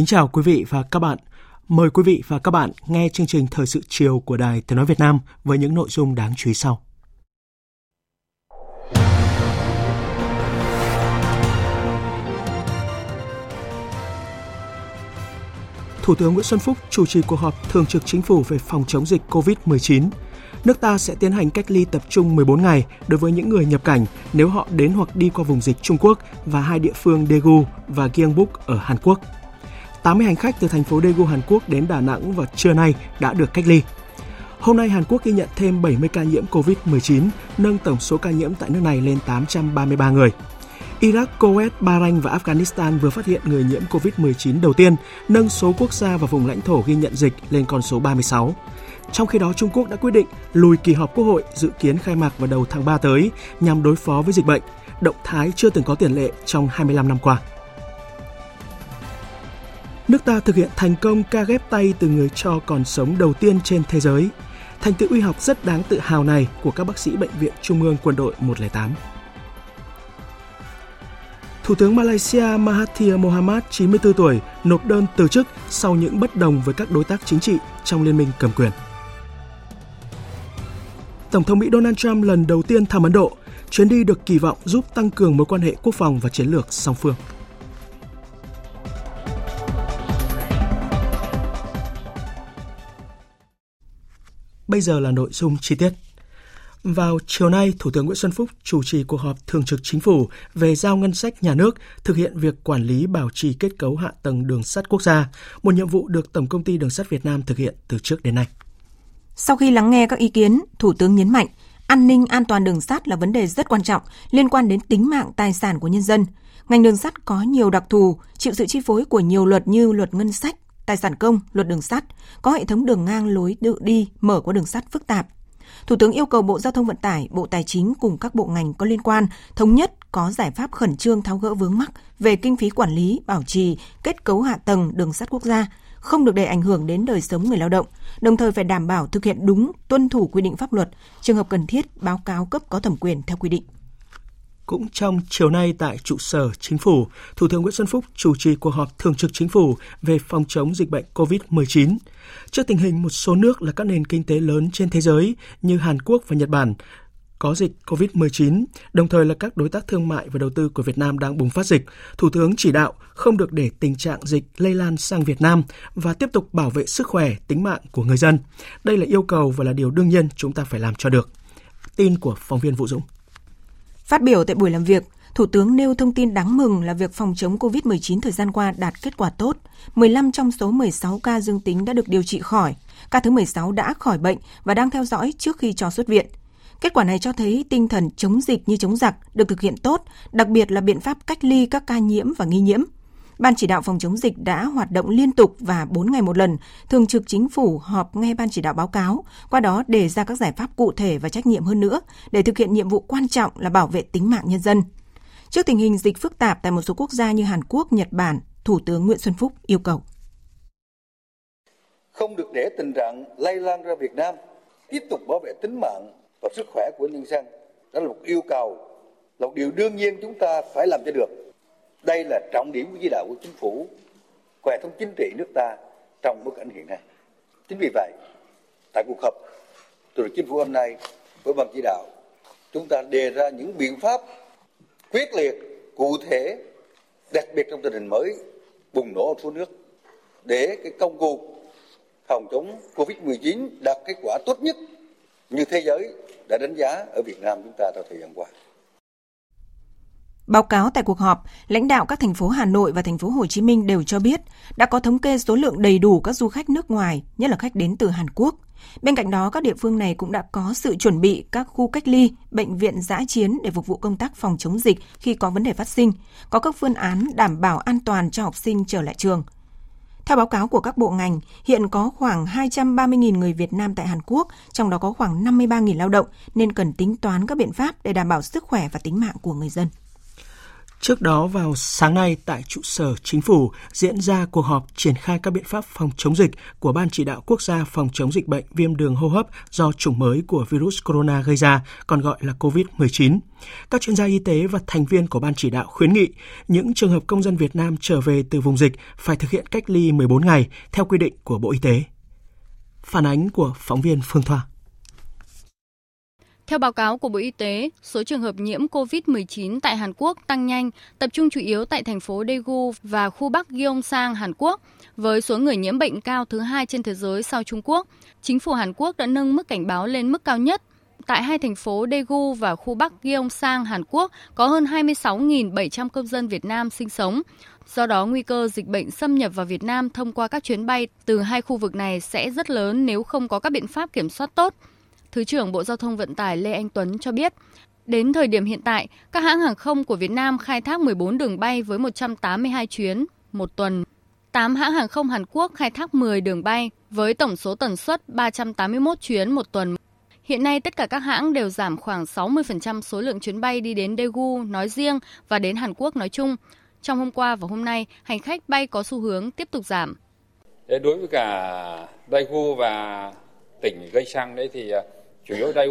Kính chào quý vị và các bạn. Mời quý vị và các bạn nghe chương trình Thời sự chiều của Đài Tiếng Nói Việt Nam với những nội dung đáng chú ý sau. Thủ tướng Nguyễn Xuân Phúc chủ trì cuộc họp thường trực chính phủ về phòng chống dịch COVID-19. Nước ta sẽ tiến hành cách ly tập trung 14 ngày đối với những người nhập cảnh nếu họ đến hoặc đi qua vùng dịch Trung Quốc và hai địa phương Daegu và Gyeongbuk ở Hàn Quốc. 80 hành khách từ thành phố Daegu, Hàn Quốc đến Đà Nẵng vào trưa nay đã được cách ly. Hôm nay Hàn Quốc ghi nhận thêm 70 ca nhiễm COVID-19, nâng tổng số ca nhiễm tại nước này lên 833 người. Iraq, Kuwait, Bahrain và Afghanistan vừa phát hiện người nhiễm COVID-19 đầu tiên, nâng số quốc gia và vùng lãnh thổ ghi nhận dịch lên con số 36. Trong khi đó, Trung Quốc đã quyết định lùi kỳ họp Quốc hội dự kiến khai mạc vào đầu tháng 3 tới nhằm đối phó với dịch bệnh, động thái chưa từng có tiền lệ trong 25 năm qua. Nước ta thực hiện thành công ca ghép tay từ người cho còn sống đầu tiên trên thế giới. Thành tựu y học rất đáng tự hào này của các bác sĩ Bệnh viện Trung ương Quân đội 108. Thủ tướng Malaysia Mahathir Mohamad, 94 tuổi, nộp đơn từ chức sau những bất đồng với các đối tác chính trị trong liên minh cầm quyền. Tổng thống Mỹ Donald Trump lần đầu tiên thăm Ấn Độ, chuyến đi được kỳ vọng giúp tăng cường mối quan hệ quốc phòng và chiến lược song phương. Bây giờ là nội dung chi tiết. Vào chiều nay, Thủ tướng Nguyễn Xuân Phúc chủ trì cuộc họp thường trực chính phủ về giao ngân sách nhà nước thực hiện việc quản lý bảo trì kết cấu hạ tầng đường sắt quốc gia, một nhiệm vụ được Tổng công ty Đường sắt Việt Nam thực hiện từ trước đến nay. Sau khi lắng nghe các ý kiến, Thủ tướng nhấn mạnh an ninh an toàn đường sắt là vấn đề rất quan trọng liên quan đến tính mạng tài sản của nhân dân. Ngành đường sắt có nhiều đặc thù, chịu sự chi phối của nhiều luật như luật ngân sách, tài sản công, luật đường sắt, có hệ thống đường ngang lối tự đi mở qua đường sắt phức tạp. Thủ tướng yêu cầu Bộ Giao thông Vận tải, Bộ Tài chính cùng các bộ ngành có liên quan thống nhất có giải pháp khẩn trương tháo gỡ vướng mắc về kinh phí quản lý, bảo trì, kết cấu hạ tầng đường sắt quốc gia, không được để ảnh hưởng đến đời sống người lao động, đồng thời phải đảm bảo thực hiện đúng, tuân thủ quy định pháp luật, trường hợp cần thiết báo cáo cấp có thẩm quyền theo quy định. Cũng trong chiều nay tại trụ sở chính phủ, Thủ tướng Nguyễn Xuân Phúc chủ trì cuộc họp thường trực chính phủ về phòng chống dịch bệnh COVID-19. Trước tình hình một số nước là các nền kinh tế lớn trên thế giới như Hàn Quốc và Nhật Bản có dịch COVID-19, đồng thời là các đối tác thương mại và đầu tư của Việt Nam đang bùng phát dịch, Thủ tướng chỉ đạo không được để tình trạng dịch lây lan sang Việt Nam và tiếp tục bảo vệ sức khỏe, tính mạng của người dân. Đây là yêu cầu và là điều đương nhiên chúng ta phải làm cho được. Tin của phóng viên Vũ Dũng. Phát biểu tại buổi làm việc, Thủ tướng nêu thông tin đáng mừng là việc phòng chống COVID-19 thời gian qua đạt kết quả tốt. 15 trong số 16 ca dương tính đã được điều trị khỏi. Ca thứ 16 đã khỏi bệnh và đang theo dõi trước khi cho xuất viện. Kết quả này cho thấy tinh thần chống dịch như chống giặc được thực hiện tốt, đặc biệt là biện pháp cách ly các ca nhiễm và nghi nhiễm. Ban chỉ đạo phòng chống dịch đã hoạt động liên tục và 4 ngày một lần, thường trực chính phủ họp nghe ban chỉ đạo báo cáo, qua đó đề ra các giải pháp cụ thể và trách nhiệm hơn nữa để thực hiện nhiệm vụ quan trọng là bảo vệ tính mạng nhân dân. Trước tình hình dịch phức tạp tại một số quốc gia như Hàn Quốc, Nhật Bản, Thủ tướng Nguyễn Xuân Phúc yêu cầu. Không được để tình trạng lây lan ra Việt Nam, tiếp tục bảo vệ tính mạng và sức khỏe của nhân dân. Đó là một yêu cầu, là một điều đương nhiên chúng ta phải làm cho được đây là trọng điểm của chỉ đạo của chính phủ hệ thống chính trị nước ta trong bối cảnh hiện nay chính vì vậy, tại cuộc họp từ chính phủ hôm nay với ban chỉ đạo, chúng ta đề ra những biện pháp quyết liệt, cụ thể, đặc biệt trong tình hình mới, bùng nổ ở số nước để cái công cuộc phòng chống covid 19 đạt kết quả tốt nhất như thế giới đã đánh giá ở Việt Nam chúng ta trong thời gian qua. Báo cáo tại cuộc họp, lãnh đạo các thành phố Hà Nội và thành phố Hồ Chí Minh đều cho biết đã có thống kê số lượng đầy đủ các du khách nước ngoài, nhất là khách đến từ Hàn Quốc. Bên cạnh đó, các địa phương này cũng đã có sự chuẩn bị các khu cách ly, bệnh viện giã chiến để phục vụ công tác phòng chống dịch khi có vấn đề phát sinh, có các phương án đảm bảo an toàn cho học sinh trở lại trường. Theo báo cáo của các bộ ngành, hiện có khoảng 230.000 người Việt Nam tại Hàn Quốc, trong đó có khoảng 53.000 lao động, nên cần tính toán các biện pháp để đảm bảo sức khỏe và tính mạng của người dân. Trước đó vào sáng nay tại trụ sở chính phủ diễn ra cuộc họp triển khai các biện pháp phòng chống dịch của Ban chỉ đạo quốc gia phòng chống dịch bệnh viêm đường hô hấp do chủng mới của virus corona gây ra, còn gọi là COVID-19. Các chuyên gia y tế và thành viên của Ban chỉ đạo khuyến nghị những trường hợp công dân Việt Nam trở về từ vùng dịch phải thực hiện cách ly 14 ngày theo quy định của Bộ Y tế. Phản ánh của phóng viên Phương Thoa. Theo báo cáo của Bộ Y tế, số trường hợp nhiễm COVID-19 tại Hàn Quốc tăng nhanh, tập trung chủ yếu tại thành phố Daegu và khu Bắc Gyeongsang, Hàn Quốc. Với số người nhiễm bệnh cao thứ hai trên thế giới sau Trung Quốc, chính phủ Hàn Quốc đã nâng mức cảnh báo lên mức cao nhất. Tại hai thành phố Daegu và khu Bắc Gyeongsang, Hàn Quốc có hơn 26.700 công dân Việt Nam sinh sống. Do đó, nguy cơ dịch bệnh xâm nhập vào Việt Nam thông qua các chuyến bay từ hai khu vực này sẽ rất lớn nếu không có các biện pháp kiểm soát tốt. Thứ trưởng Bộ Giao thông Vận tải Lê Anh Tuấn cho biết, đến thời điểm hiện tại, các hãng hàng không của Việt Nam khai thác 14 đường bay với 182 chuyến một tuần. 8 hãng hàng không Hàn Quốc khai thác 10 đường bay với tổng số tần suất 381 chuyến một tuần. Hiện nay tất cả các hãng đều giảm khoảng 60% số lượng chuyến bay đi đến Daegu nói riêng và đến Hàn Quốc nói chung. Trong hôm qua và hôm nay, hành khách bay có xu hướng tiếp tục giảm. Đối với cả Daegu và tỉnh gây sang đấy thì à, chủ yếu đây,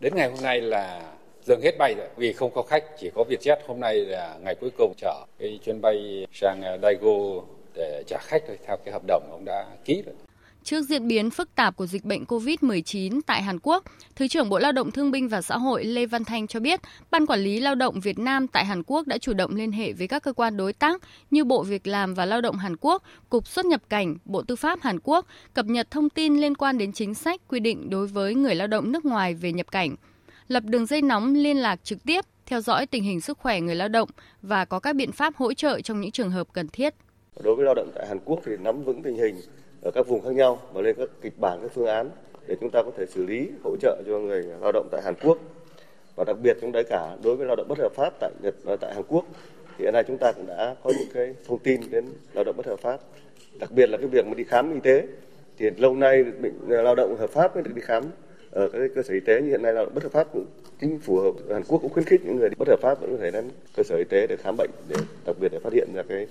đến ngày hôm nay là dừng hết bay rồi, vì không có khách, chỉ có Vietjet hôm nay là ngày cuối cùng chở cái chuyến bay sang Daegu để trả khách thôi, theo cái hợp đồng ông đã ký rồi. Trước diễn biến phức tạp của dịch bệnh COVID-19 tại Hàn Quốc, Thứ trưởng Bộ Lao động Thương binh và Xã hội Lê Văn Thanh cho biết, Ban Quản lý Lao động Việt Nam tại Hàn Quốc đã chủ động liên hệ với các cơ quan đối tác như Bộ Việc làm và Lao động Hàn Quốc, Cục xuất nhập cảnh, Bộ Tư pháp Hàn Quốc, cập nhật thông tin liên quan đến chính sách quy định đối với người lao động nước ngoài về nhập cảnh, lập đường dây nóng liên lạc trực tiếp, theo dõi tình hình sức khỏe người lao động và có các biện pháp hỗ trợ trong những trường hợp cần thiết. Đối với lao động tại Hàn Quốc thì nắm vững tình hình ở các vùng khác nhau và lên các kịch bản, các phương án để chúng ta có thể xử lý, hỗ trợ cho người lao động tại Hàn Quốc. Và đặc biệt chúng đấy cả đối với lao động bất hợp pháp tại Nhật ờ, tại Hàn Quốc, thì hiện nay chúng ta cũng đã có những cái thông tin đến lao động bất hợp pháp. Đặc biệt là cái việc mà đi khám y tế, thì lâu nay bệnh ờ, lao động hợp pháp mới được đi khám ở các cơ sở y tế. Như hiện nay lao động bất hợp pháp cũng chính phủ Hàn Quốc cũng khuyến khích những người bất hợp pháp vẫn có thể đến cơ sở y tế để khám bệnh, để đặc biệt để phát hiện ra cái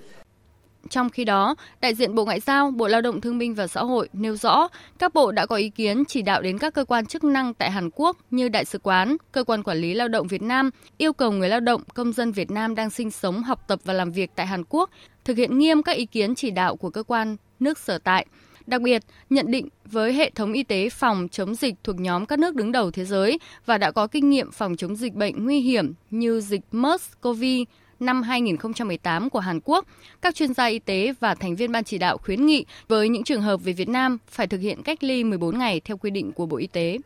trong khi đó, đại diện Bộ Ngoại giao, Bộ Lao động Thương binh và Xã hội nêu rõ các bộ đã có ý kiến chỉ đạo đến các cơ quan chức năng tại Hàn Quốc như Đại sứ quán, Cơ quan Quản lý Lao động Việt Nam yêu cầu người lao động, công dân Việt Nam đang sinh sống, học tập và làm việc tại Hàn Quốc thực hiện nghiêm các ý kiến chỉ đạo của cơ quan nước sở tại. Đặc biệt, nhận định với hệ thống y tế phòng chống dịch thuộc nhóm các nước đứng đầu thế giới và đã có kinh nghiệm phòng chống dịch bệnh nguy hiểm như dịch MERS-CoV, năm 2018 của Hàn Quốc, các chuyên gia y tế và thành viên ban chỉ đạo khuyến nghị với những trường hợp về Việt Nam phải thực hiện cách ly 14 ngày theo quy định của Bộ Y tế.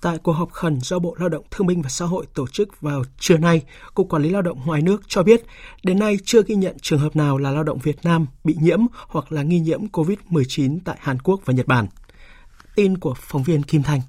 Tại cuộc họp khẩn do Bộ Lao động Thương binh và Xã hội tổ chức vào trưa nay, Cục Quản lý Lao động ngoài nước cho biết, đến nay chưa ghi nhận trường hợp nào là lao động Việt Nam bị nhiễm hoặc là nghi nhiễm COVID-19 tại Hàn Quốc và Nhật Bản. Tin của phóng viên Kim Thanh.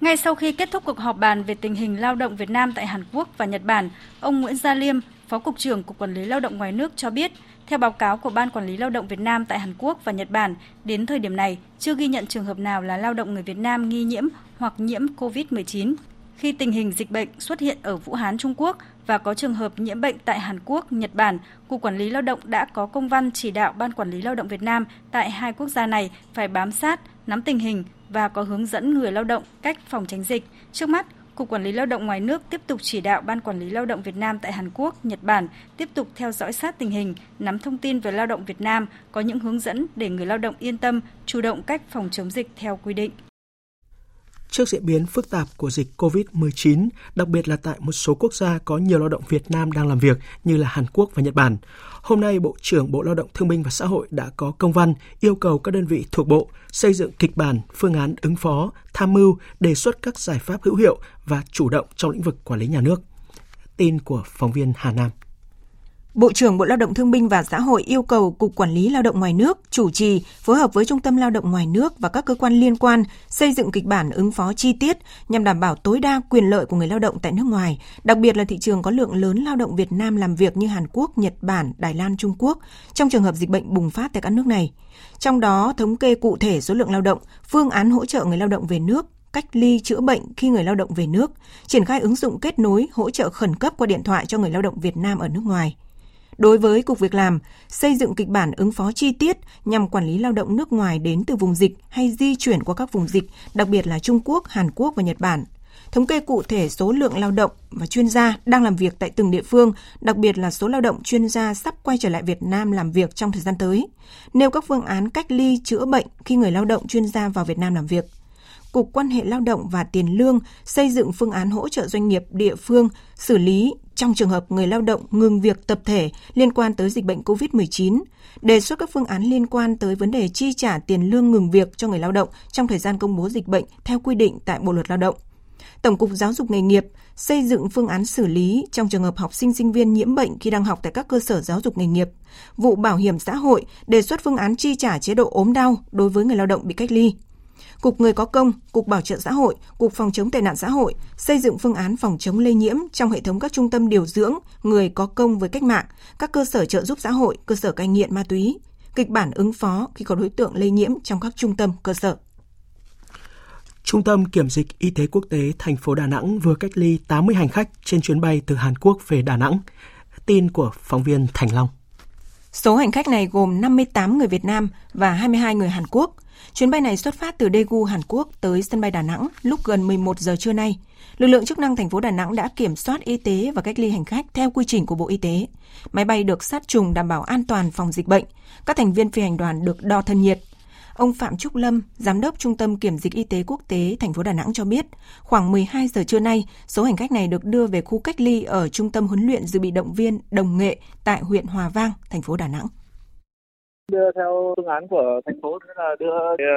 Ngay sau khi kết thúc cuộc họp bàn về tình hình lao động Việt Nam tại Hàn Quốc và Nhật Bản, ông Nguyễn Gia Liêm, Phó Cục trưởng Cục Quản lý Lao động ngoài nước cho biết, theo báo cáo của Ban Quản lý Lao động Việt Nam tại Hàn Quốc và Nhật Bản, đến thời điểm này chưa ghi nhận trường hợp nào là lao động người Việt Nam nghi nhiễm hoặc nhiễm COVID-19. Khi tình hình dịch bệnh xuất hiện ở Vũ Hán, Trung Quốc và có trường hợp nhiễm bệnh tại Hàn Quốc, Nhật Bản, Cục Quản lý Lao động đã có công văn chỉ đạo Ban Quản lý Lao động Việt Nam tại hai quốc gia này phải bám sát, nắm tình hình và có hướng dẫn người lao động cách phòng tránh dịch. Trước mắt, Cục Quản lý Lao động ngoài nước tiếp tục chỉ đạo Ban Quản lý Lao động Việt Nam tại Hàn Quốc, Nhật Bản tiếp tục theo dõi sát tình hình, nắm thông tin về lao động Việt Nam, có những hướng dẫn để người lao động yên tâm, chủ động cách phòng chống dịch theo quy định. Trước diễn biến phức tạp của dịch COVID-19, đặc biệt là tại một số quốc gia có nhiều lao động Việt Nam đang làm việc như là Hàn Quốc và Nhật Bản, hôm nay Bộ trưởng Bộ Lao động Thương binh và Xã hội đã có công văn yêu cầu các đơn vị thuộc Bộ xây dựng kịch bản, phương án ứng phó, tham mưu, đề xuất các giải pháp hữu hiệu và chủ động trong lĩnh vực quản lý nhà nước. Tin của phóng viên Hà Nam. Bộ trưởng Bộ Lao động Thương binh và Xã hội yêu cầu Cục Quản lý Lao động ngoài nước chủ trì phối hợp với Trung tâm Lao động ngoài nước và các cơ quan liên quan xây dựng kịch bản ứng phó chi tiết nhằm đảm bảo tối đa quyền lợi của người lao động tại nước ngoài, đặc biệt là thị trường có lượng lớn lao động Việt Nam làm việc như Hàn Quốc, Nhật Bản, Đài Loan, Trung Quốc trong trường hợp dịch bệnh bùng phát tại các nước này. Trong đó, thống kê cụ thể số lượng lao động, phương án hỗ trợ người lao động về nước, cách ly chữa bệnh khi người lao động về nước, triển khai ứng dụng kết nối hỗ trợ khẩn cấp qua điện thoại cho người lao động Việt Nam ở nước ngoài. Đối với Cục Việc làm, xây dựng kịch bản ứng phó chi tiết nhằm quản lý lao động nước ngoài đến từ vùng dịch hay di chuyển qua các vùng dịch, đặc biệt là Trung Quốc, Hàn Quốc và Nhật Bản. Thống kê cụ thể số lượng lao động và chuyên gia đang làm việc tại từng địa phương, đặc biệt là số lao động chuyên gia sắp quay trở lại Việt Nam làm việc trong thời gian tới. Nêu các phương án cách ly chữa bệnh khi người lao động chuyên gia vào Việt Nam làm việc. Cục Quan hệ Lao động và Tiền lương xây dựng phương án hỗ trợ doanh nghiệp địa phương xử lý trong trường hợp người lao động ngừng việc tập thể liên quan tới dịch bệnh COVID-19, đề xuất các phương án liên quan tới vấn đề chi trả tiền lương ngừng việc cho người lao động trong thời gian công bố dịch bệnh theo quy định tại Bộ luật Lao động. Tổng cục Giáo dục nghề nghiệp xây dựng phương án xử lý trong trường hợp học sinh sinh viên nhiễm bệnh khi đang học tại các cơ sở giáo dục nghề nghiệp. Vụ Bảo hiểm xã hội đề xuất phương án chi trả chế độ ốm đau đối với người lao động bị cách ly. Cục Người có công, Cục Bảo trợ xã hội, Cục Phòng chống tệ nạn xã hội xây dựng phương án phòng chống lây nhiễm trong hệ thống các trung tâm điều dưỡng người có công với cách mạng, các cơ sở trợ giúp xã hội, cơ sở cai nghiện ma túy, kịch bản ứng phó khi có đối tượng lây nhiễm trong các trung tâm cơ sở. Trung tâm Kiểm dịch Y tế Quốc tế thành phố Đà Nẵng vừa cách ly 80 hành khách trên chuyến bay từ Hàn Quốc về Đà Nẵng. Tin của phóng viên Thành Long. Số hành khách này gồm 58 người Việt Nam và 22 người Hàn Quốc – Chuyến bay này xuất phát từ Daegu, Hàn Quốc tới sân bay Đà Nẵng lúc gần 11 giờ trưa nay. Lực lượng chức năng thành phố Đà Nẵng đã kiểm soát y tế và cách ly hành khách theo quy trình của Bộ Y tế. Máy bay được sát trùng đảm bảo an toàn phòng dịch bệnh. Các thành viên phi hành đoàn được đo thân nhiệt. Ông Phạm Trúc Lâm, Giám đốc Trung tâm Kiểm dịch Y tế Quốc tế thành phố Đà Nẵng cho biết, khoảng 12 giờ trưa nay, số hành khách này được đưa về khu cách ly ở Trung tâm huấn luyện dự bị động viên Đồng Nghệ tại huyện Hòa Vang, thành phố Đà Nẵng đưa theo phương án của thành phố tức là đưa ờ,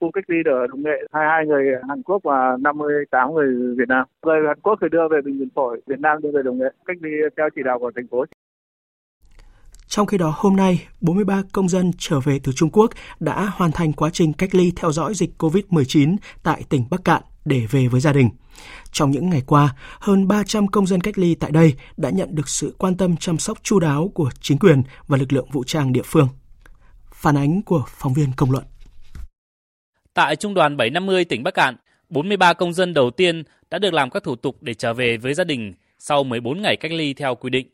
khu cách ly ở đồng nghệ 22 người Hàn Quốc và 58 người Việt Nam. Người Hàn Quốc thì đưa về bệnh viện phổi, Việt Nam đưa về đồng nghệ cách ly theo chỉ đạo của thành phố. Trong khi đó, hôm nay, 43 công dân trở về từ Trung Quốc đã hoàn thành quá trình cách ly theo dõi dịch COVID-19 tại tỉnh Bắc Cạn để về với gia đình. Trong những ngày qua, hơn 300 công dân cách ly tại đây đã nhận được sự quan tâm chăm sóc chu đáo của chính quyền và lực lượng vũ trang địa phương. Phản ánh của phóng viên công luận. Tại Trung đoàn 750 tỉnh Bắc Cạn, 43 công dân đầu tiên đã được làm các thủ tục để trở về với gia đình sau 14 ngày cách ly theo quy định.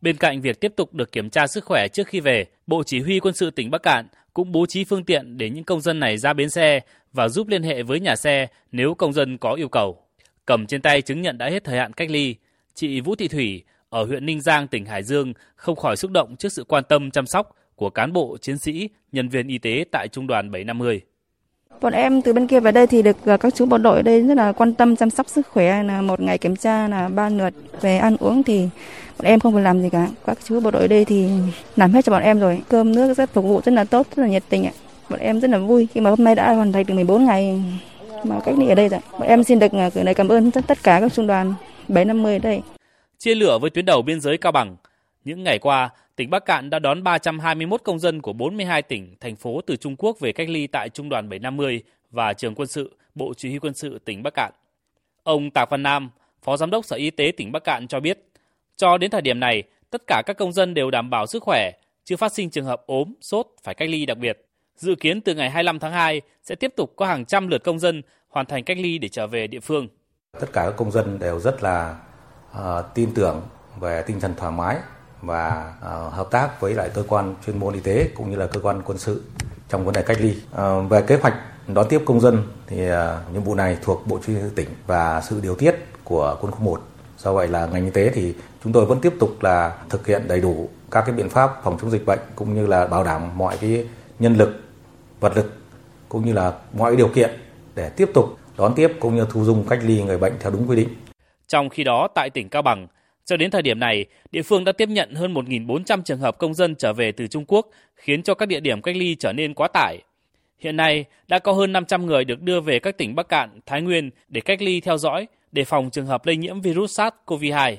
Bên cạnh việc tiếp tục được kiểm tra sức khỏe trước khi về, Bộ Chỉ huy quân sự tỉnh Bắc Cạn cũng bố trí phương tiện để những công dân này ra bến xe và giúp liên hệ với nhà xe nếu công dân có yêu cầu. Cầm trên tay chứng nhận đã hết thời hạn cách ly, chị Vũ Thị Thủy ở huyện Ninh Giang, tỉnh Hải Dương không khỏi xúc động trước sự quan tâm chăm sóc của cán bộ, chiến sĩ, nhân viên y tế tại Trung đoàn 750. Bọn em từ bên kia về đây thì được ờ, các chú bộ đội ở đây rất là quan tâm chăm sóc sức khỏe là một ngày kiểm tra là ba lượt về ăn uống thì bọn em không phải làm gì cả. Các chú bộ đội ở đây thì làm hết cho bọn em rồi. Cơm nước rất phục vụ rất là tốt, rất là nhiệt tình ạ. Bọn em rất là vui khi mà hôm nay đã hoàn thành được 14 ngày mà cách ly ở đây rồi. Bọn em xin được ờ, gửi lời cảm ơn tất cả các trung đoàn 750 ở đây. Chia lửa với tuyến đầu biên giới Cao Bằng, những ngày qua, tỉnh Bắc Cạn đã đón 321 công dân của 42 tỉnh, thành phố từ Trung Quốc về cách ly tại Trung đoàn 750 và Trường quân sự, Bộ Chỉ huy quân sự tỉnh Bắc Cạn. Ông Tạc Văn Nam, Phó Giám đốc Sở Y tế tỉnh Bắc Cạn cho biết, cho đến thời điểm này, tất cả các công dân đều đảm bảo sức khỏe, chưa phát sinh trường hợp ốm, sốt phải cách ly đặc biệt. Dự kiến từ ngày 25 tháng 2 sẽ tiếp tục có hàng trăm lượt công dân hoàn thành cách ly để trở về địa phương. Tất cả các công dân đều rất là uh, tin tưởng về tinh thần thoải mái và ờ, hợp tác với lại cơ quan chuyên môn y tế cũng như là cơ quan quân sự trong vấn đề cách ly. Ờ, về kế hoạch đón tiếp công dân thì ờ, nhiệm vụ này thuộc Bộ Chỉ huy tỉnh và sự điều tiết của quân khu 1. Do vậy là ngành y tế thì chúng tôi vẫn tiếp tục là thực hiện đầy đủ các cái biện pháp phòng chống dịch bệnh cũng như là bảo đảm mọi cái nhân lực, vật lực cũng như là mọi điều kiện để tiếp tục đón tiếp cũng như thu dung cách ly người bệnh theo đúng quy định. Trong khi đó, tại tỉnh Cao Bằng, cho đến thời điểm này, địa phương đã tiếp nhận hơn 1.400 trường hợp công dân trở về từ Trung Quốc, khiến cho các địa điểm cách ly trở nên quá tải. Hiện nay, đã có hơn 500 người được đưa về các tỉnh Bắc Cạn, Thái Nguyên để cách ly theo dõi, để phòng trường hợp lây nhiễm virus SARS-CoV-2.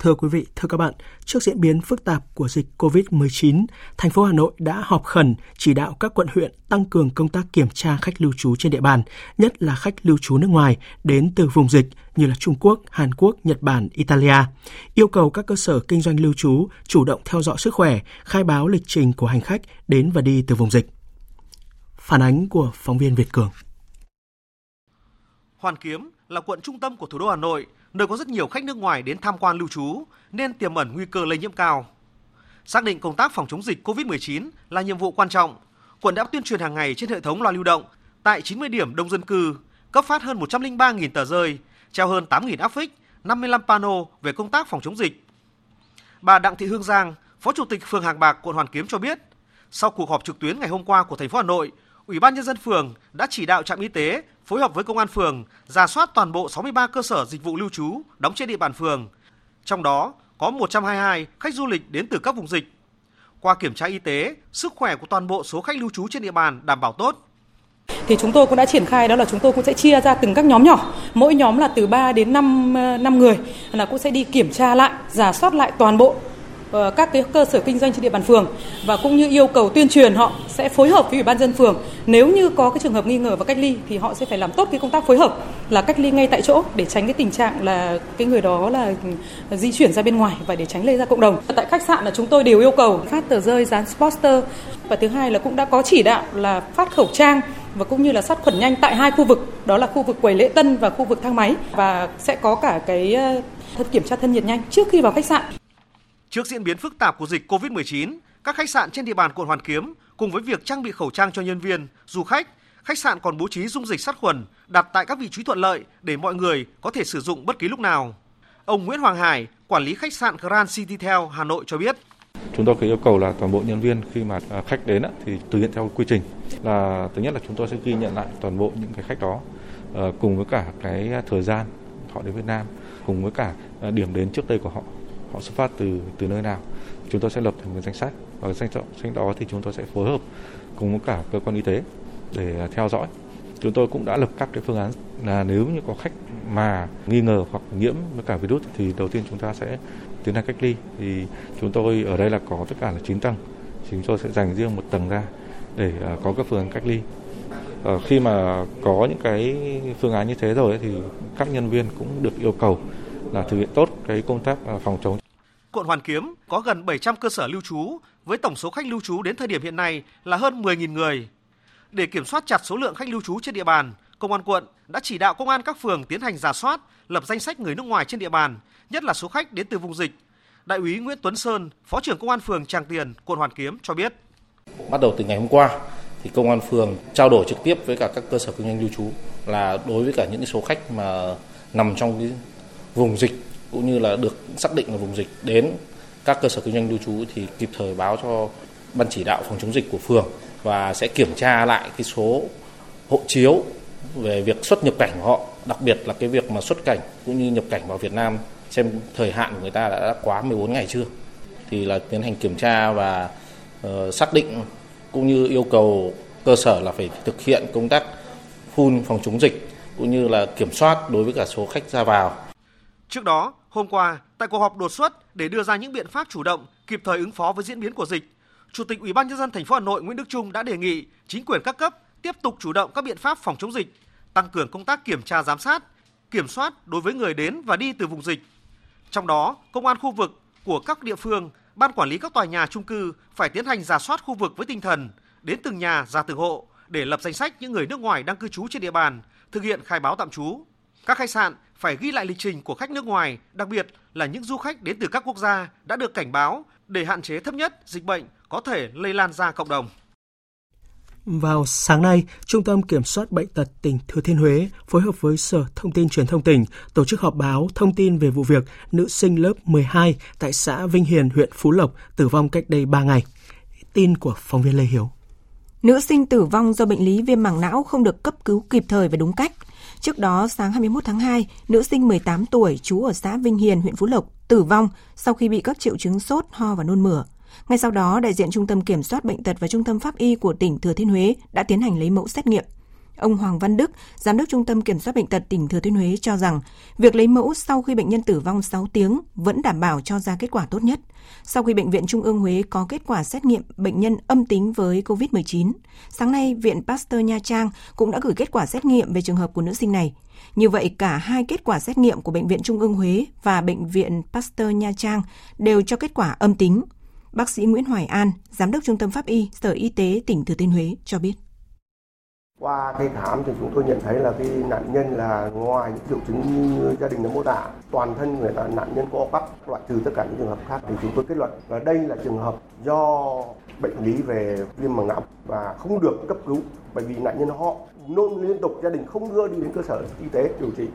Thưa quý vị, thưa các bạn, trước diễn biến phức tạp của dịch COVID-19, thành phố Hà Nội đã họp khẩn chỉ đạo các quận huyện tăng cường công tác kiểm tra khách lưu trú trên địa bàn, nhất là khách lưu trú nước ngoài đến từ vùng dịch như là Trung Quốc, Hàn Quốc, Nhật Bản, Italia. Yêu cầu các cơ sở kinh doanh lưu trú chủ động theo dõi sức khỏe, khai báo lịch trình của hành khách đến và đi từ vùng dịch. Phản ánh của phóng viên Việt Cường. Hoàn Kiếm là quận trung tâm của thủ đô Hà Nội, nơi có rất nhiều khách nước ngoài đến tham quan lưu trú nên tiềm ẩn nguy cơ lây nhiễm cao. Xác định công tác phòng chống dịch COVID-19 là nhiệm vụ quan trọng, quận đã tuyên truyền hàng ngày trên hệ thống loa lưu động tại 90 điểm đông dân cư, cấp phát hơn 103.000 tờ rơi, treo hơn 8.000 áp phích, 55 pano về công tác phòng chống dịch. Bà Đặng Thị Hương Giang, Phó Chủ tịch phường Hàng Bạc, quận Hoàn Kiếm cho biết, sau cuộc họp trực tuyến ngày hôm qua của thành phố Hà Nội, Ủy ban nhân dân phường đã chỉ đạo trạm y tế phối hợp với công an phường ra soát toàn bộ 63 cơ sở dịch vụ lưu trú đóng trên địa bàn phường. Trong đó có 122 khách du lịch đến từ các vùng dịch. Qua kiểm tra y tế, sức khỏe của toàn bộ số khách lưu trú trên địa bàn đảm bảo tốt. Thì chúng tôi cũng đã triển khai đó là chúng tôi cũng sẽ chia ra từng các nhóm nhỏ, mỗi nhóm là từ 3 đến 5 5 ờ, người là cũng sẽ đi kiểm tra lại, giả soát lại toàn bộ Ờ, các cái cơ sở kinh doanh trên địa bàn phường và cũng như yêu cầu tuyên truyền họ sẽ phối hợp với ủy ban dân phường. Nếu như có cái trường hợp nghi ngờ và cách ly thì họ sẽ phải làm tốt cái công tác phối hợp là cách ly ngay tại chỗ để tránh cái tình trạng là cái người đó là di chuyển ra bên ngoài và để tránh lây ra cộng đồng. Tại khách sạn là chúng tôi đều yêu cầu phát tờ rơi, dán poster. Và thứ hai là cũng đã có chỉ đạo là phát khẩu trang và cũng như là sát khuẩn nhanh tại hai khu vực, đó là khu vực quầy lễ tân và khu vực thang máy. Và sẽ có cả cái ờ, thân kiểm tra thân nhiệt nhanh trước khi vào khách sạn. Trước diễn biến phức tạp của dịch COVID-19, các khách sạn trên địa bàn quận Hoàn Kiếm cùng với việc trang bị khẩu trang cho nhân viên, du khách, khách sạn còn bố trí dung dịch sát khuẩn đặt tại các vị trí thuận lợi để mọi người có thể sử dụng bất kỳ lúc nào. Ông Nguyễn Hoàng Hải, quản lý khách sạn Grand Citytel Hà Nội cho biết. Chúng tôi có yêu cầu là toàn bộ nhân viên khi mà à, khách đến thì thực hiện theo quy trình là thứ nhất là chúng tôi sẽ ghi nhận lại toàn bộ những cái khách đó ờ, cùng với cả cái à, thời gian họ đến Việt Nam cùng với cả à, điểm đến trước đây của họ họ xuất phát từ từ nơi nào. Chúng tôi sẽ lập thành một danh sách và danh sách đó thì chúng tôi sẽ phối hợp cùng với cả cơ quan y tế để à, theo dõi. Chúng tôi cũng đã lập các cái phương án là nếu như có khách mà nghi ngờ hoặc nhiễm với cả virus thì đầu tiên chúng ta sẽ tiến hành cách ly. Thì chúng tôi ở đây là có tất cả là 9 tầng chúng tôi sẽ dành riêng một tầng ra để à, có các phương án cách ly. Ờ, khi mà có những cái phương án như thế rồi thì các nhân viên cũng được yêu cầu là thực hiện tốt cái công tác à, phòng chống. Quận Hoàn Kiếm có gần 700 cơ sở lưu trú với tổng số khách lưu trú đến thời điểm hiện nay là hơn 10.000 người. Để kiểm soát chặt số lượng khách lưu trú trên địa bàn, Công an quận đã chỉ đạo công an các phường tiến hành giả soát, lập danh sách người nước ngoài trên địa bàn, nhất là số khách đến từ vùng dịch. Đại úy Nguyễn Tuấn Sơn, Phó trưởng Công an phường Tràng Tiền, quận Hoàn Kiếm cho biết. Bắt đầu từ ngày hôm qua, thì công an phường trao đổi trực tiếp với cả các cơ sở kinh doanh lưu trú là đối với cả những số khách mà nằm trong cái vùng dịch cũng như là được xác định là vùng dịch đến các cơ sở kinh doanh lưu trú thì kịp thời báo cho ban chỉ đạo phòng chống dịch của phường và sẽ kiểm tra lại cái số hộ chiếu về việc xuất nhập cảnh của họ, đặc biệt là cái việc mà xuất cảnh cũng như nhập cảnh vào Việt Nam xem thời hạn của người ta đã quá 14 ngày chưa. Thì là tiến hành kiểm tra và uh, xác định cũng như yêu cầu cơ sở là phải thực hiện công tác phun phòng chống dịch cũng như là kiểm soát đối với cả số khách ra vào Trước đó, hôm qua, tại cuộc họp đột xuất để đưa ra những biện pháp chủ động, kịp thời ứng phó với diễn biến của dịch, Chủ tịch Ủy ban nhân dân thành phố Hà Nội Nguyễn Đức Trung đã đề nghị chính quyền các cấp tiếp tục chủ động các biện pháp phòng chống dịch, tăng cường công tác kiểm tra giám sát, kiểm soát đối với người đến và đi từ vùng dịch. Trong đó, công an khu vực của các địa phương, ban quản lý các tòa nhà chung cư phải tiến hành giả soát khu vực với tinh thần đến từng nhà ra từng hộ để lập danh sách những người nước ngoài đang cư trú trên địa bàn, thực hiện khai báo tạm trú. Các khách sạn phải ghi lại lịch trình của khách nước ngoài, đặc biệt là những du khách đến từ các quốc gia đã được cảnh báo để hạn chế thấp nhất dịch bệnh có thể lây lan ra cộng đồng. Vào sáng nay, Trung tâm Kiểm soát Bệnh tật tỉnh Thừa Thiên Huế phối hợp với Sở Thông tin Truyền thông tỉnh tổ chức họp báo thông tin về vụ việc nữ sinh lớp 12 tại xã Vinh Hiền, huyện Phú Lộc tử vong cách đây 3 ngày. Tin của phóng viên Lê Hiếu. Nữ sinh tử vong do bệnh lý viêm màng não không được cấp cứu kịp thời và đúng cách. Trước đó, sáng 21 tháng 2, nữ sinh 18 tuổi trú ở xã Vinh Hiền, huyện Phú Lộc tử vong sau khi bị các triệu chứng sốt, ho và nôn mửa. Ngay sau đó, đại diện Trung tâm Kiểm soát Bệnh tật và Trung tâm Pháp y của tỉnh Thừa Thiên Huế đã tiến hành lấy mẫu xét nghiệm. Ông Hoàng Văn Đức, Giám đốc Trung tâm Kiểm soát Bệnh tật tỉnh Thừa Thiên Huế cho rằng, việc lấy mẫu sau khi bệnh nhân tử vong 6 tiếng vẫn đảm bảo cho ra kết quả tốt nhất. Sau khi Bệnh viện Trung ương Huế có kết quả xét nghiệm bệnh nhân âm tính với COVID-19, sáng nay Viện Pasteur Nha Trang cũng đã gửi kết quả xét nghiệm về trường hợp của nữ sinh này. Như vậy, cả hai kết quả xét nghiệm của Bệnh viện Trung ương Huế và Bệnh viện Pasteur Nha Trang đều cho kết quả âm tính. Bác sĩ Nguyễn Hoài An, Giám đốc Trung tâm Pháp y Sở Y tế tỉnh Thừa Thiên Huế cho biết. Qua cái khám thì chúng tôi nhận thấy là cái nạn nhân là ngoài những triệu chứng như gia đình đã mô tả, toàn thân người ta nạn nhân có bắp loại trừ tất cả những trường hợp khác thì chúng tôi kết luận là đây là trường hợp do bệnh lý về viêm màng não và không được cấp cứu bởi vì nạn nhân họ nôn liên tục gia đình không đưa đi đến cơ sở y tế điều trị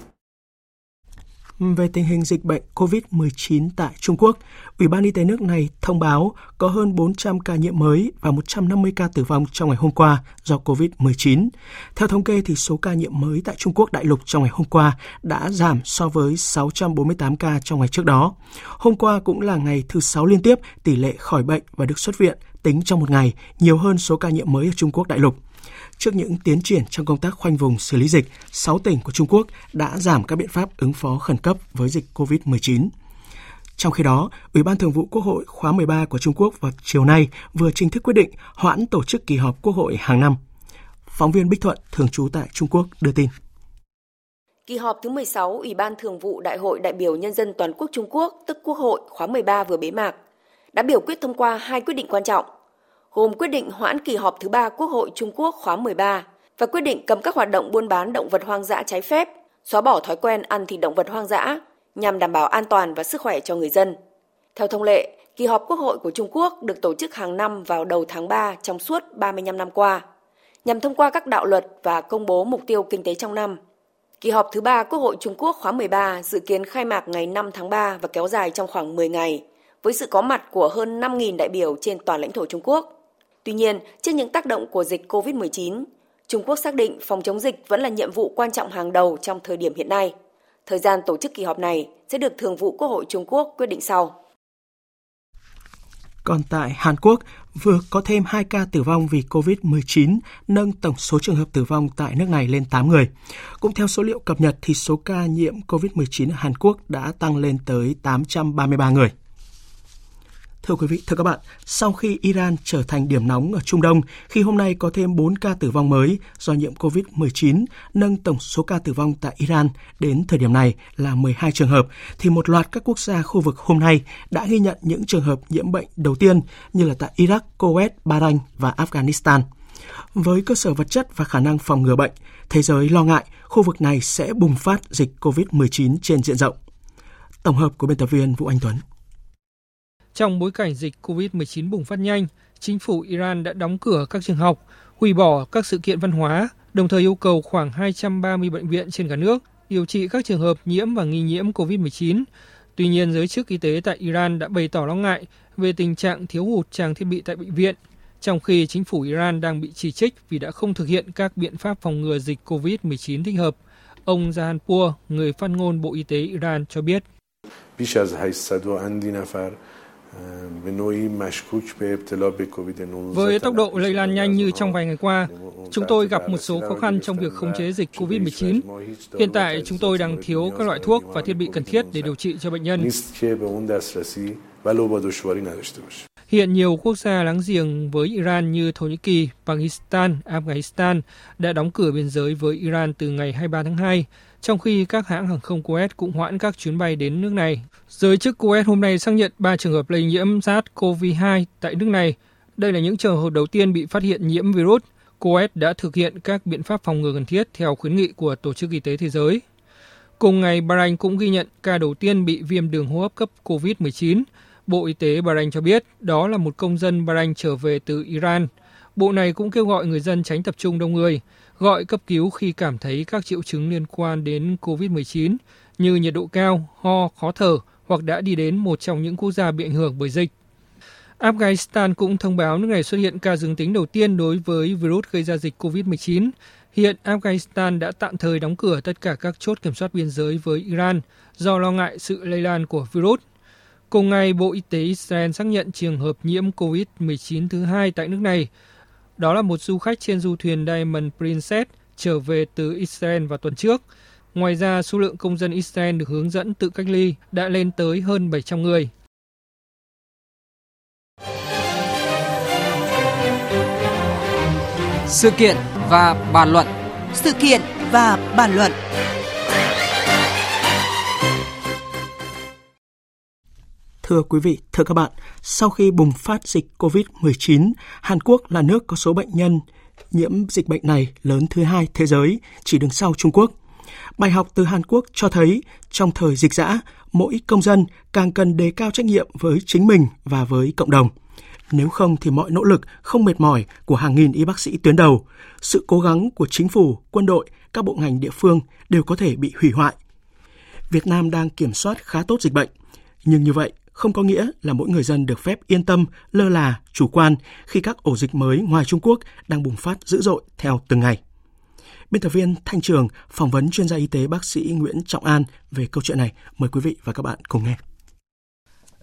về tình hình dịch bệnh COVID-19 tại Trung Quốc, Ủy ban Y tế nước này thông báo có hơn 400 ca nhiễm mới và 150 ca tử vong trong ngày hôm qua do COVID-19. Theo thống kê thì số ca nhiễm mới tại Trung Quốc đại lục trong ngày hôm qua đã giảm so với 648 ca trong ngày trước đó. Hôm qua cũng là ngày thứ sáu liên tiếp tỷ lệ khỏi bệnh và được xuất viện tính trong một ngày nhiều hơn số ca nhiễm mới ở Trung Quốc đại lục. Trước những tiến triển trong công tác khoanh vùng xử lý dịch, 6 tỉnh của Trung Quốc đã giảm các biện pháp ứng phó khẩn cấp với dịch COVID-19. Trong khi đó, Ủy ban Thường vụ Quốc hội khóa 13 của Trung Quốc vào chiều nay vừa chính thức quyết định hoãn tổ chức kỳ họp Quốc hội hàng năm. Phóng viên Bích Thuận, thường trú tại Trung Quốc, đưa tin. Kỳ họp thứ 16 Ủy ban Thường vụ Đại hội đại biểu Nhân dân Toàn quốc Trung Quốc, tức Quốc hội khóa 13 vừa bế mạc, đã biểu quyết thông qua hai quyết định quan trọng gồm quyết định hoãn kỳ họp thứ ba Quốc hội Trung Quốc khóa 13 và quyết định cấm các hoạt động buôn bán động vật hoang dã trái phép, xóa bỏ thói quen ăn thịt động vật hoang dã nhằm đảm bảo an toàn và sức khỏe cho người dân. Theo thông lệ, kỳ họp Quốc hội của Trung Quốc được tổ chức hàng năm vào đầu tháng 3 trong suốt 35 năm qua, nhằm thông qua các đạo luật và công bố mục tiêu kinh tế trong năm. Kỳ họp thứ ba Quốc hội Trung Quốc khóa 13 dự kiến khai mạc ngày 5 tháng 3 và kéo dài trong khoảng 10 ngày, với sự có mặt của hơn 5.000 đại biểu trên toàn lãnh thổ Trung Quốc. Tuy nhiên, trước những tác động của dịch COVID-19, Trung Quốc xác định phòng chống dịch vẫn là nhiệm vụ quan trọng hàng đầu trong thời điểm hiện nay. Thời gian tổ chức kỳ họp này sẽ được Thường vụ Quốc hội Trung Quốc quyết định sau. Còn tại Hàn Quốc, vừa có thêm 2 ca tử vong vì COVID-19, nâng tổng số trường hợp tử vong tại nước này lên 8 người. Cũng theo số liệu cập nhật thì số ca nhiễm COVID-19 ở Hàn Quốc đã tăng lên tới 833 người. Thưa quý vị, thưa các bạn, sau khi Iran trở thành điểm nóng ở Trung Đông, khi hôm nay có thêm 4 ca tử vong mới do nhiễm COVID-19, nâng tổng số ca tử vong tại Iran đến thời điểm này là 12 trường hợp, thì một loạt các quốc gia khu vực hôm nay đã ghi nhận những trường hợp nhiễm bệnh đầu tiên như là tại Iraq, Kuwait, Bahrain và Afghanistan. Với cơ sở vật chất và khả năng phòng ngừa bệnh, thế giới lo ngại khu vực này sẽ bùng phát dịch COVID-19 trên diện rộng. Tổng hợp của biên tập viên Vũ Anh Tuấn. Trong bối cảnh dịch COVID-19 bùng phát nhanh, chính phủ Iran đã đóng cửa các trường học, hủy bỏ các sự kiện văn hóa, đồng thời yêu cầu khoảng 230 bệnh viện trên cả nước điều trị các trường hợp nhiễm và nghi nhiễm COVID-19. Tuy nhiên, giới chức y tế tại Iran đã bày tỏ lo ngại về tình trạng thiếu hụt trang thiết bị tại bệnh viện, trong khi chính phủ Iran đang bị chỉ trích vì đã không thực hiện các biện pháp phòng ngừa dịch COVID-19 thích hợp. Ông Jahanpour, người phát ngôn Bộ Y tế Iran cho biết. Với tốc độ lây lan nhanh như trong vài ngày qua, chúng tôi gặp một số khó khăn trong việc khống chế dịch COVID-19. Hiện tại, chúng tôi đang thiếu các loại thuốc và thiết bị cần thiết để điều trị cho bệnh nhân. Hiện nhiều quốc gia láng giềng với Iran như Thổ Nhĩ Kỳ, Pakistan, Afghanistan đã đóng cửa biên giới với Iran từ ngày 23 tháng 2, trong khi các hãng hàng không Kuwait cũng hoãn các chuyến bay đến nước này. Giới chức Kuwait hôm nay xác nhận 3 trường hợp lây nhiễm SARS-CoV-2 tại nước này. Đây là những trường hợp đầu tiên bị phát hiện nhiễm virus. Kuwait đã thực hiện các biện pháp phòng ngừa cần thiết theo khuyến nghị của Tổ chức Y tế Thế giới. Cùng ngày, Bahrain cũng ghi nhận ca đầu tiên bị viêm đường hô hấp cấp COVID-19. Bộ Y tế Bahrain cho biết đó là một công dân Bahrain trở về từ Iran. Bộ này cũng kêu gọi người dân tránh tập trung đông người, gọi cấp cứu khi cảm thấy các triệu chứng liên quan đến COVID-19 như nhiệt độ cao, ho, khó thở hoặc đã đi đến một trong những quốc gia bị ảnh hưởng bởi dịch. Afghanistan cũng thông báo nước này xuất hiện ca dương tính đầu tiên đối với virus gây ra dịch COVID-19. Hiện Afghanistan đã tạm thời đóng cửa tất cả các chốt kiểm soát biên giới với Iran do lo ngại sự lây lan của virus. Cùng ngày, Bộ Y tế Israel xác nhận trường hợp nhiễm COVID-19 thứ hai tại nước này. Đó là một du khách trên du thuyền Diamond Princess trở về từ Israel vào tuần trước. Ngoài ra, số lượng công dân Israel được hướng dẫn tự cách ly đã lên tới hơn 700 người. Sự kiện và bàn luận. Sự kiện và bàn luận. Thưa quý vị, thưa các bạn, sau khi bùng phát dịch COVID-19, Hàn Quốc là nước có số bệnh nhân nhiễm dịch bệnh này lớn thứ hai thế giới, chỉ đứng sau Trung Quốc. Bài học từ Hàn Quốc cho thấy trong thời dịch dã, mỗi công dân càng cần đề cao trách nhiệm với chính mình và với cộng đồng. Nếu không thì mọi nỗ lực không mệt mỏi của hàng nghìn y bác sĩ tuyến đầu, sự cố gắng của chính phủ, quân đội, các bộ ngành địa phương đều có thể bị hủy hoại. Việt Nam đang kiểm soát khá tốt dịch bệnh, nhưng như vậy không có nghĩa là mỗi người dân được phép yên tâm, lơ là, chủ quan khi các ổ dịch mới ngoài Trung Quốc đang bùng phát dữ dội theo từng ngày. Biên tập viên Thanh Trường phỏng vấn chuyên gia y tế bác sĩ Nguyễn Trọng An về câu chuyện này. Mời quý vị và các bạn cùng nghe.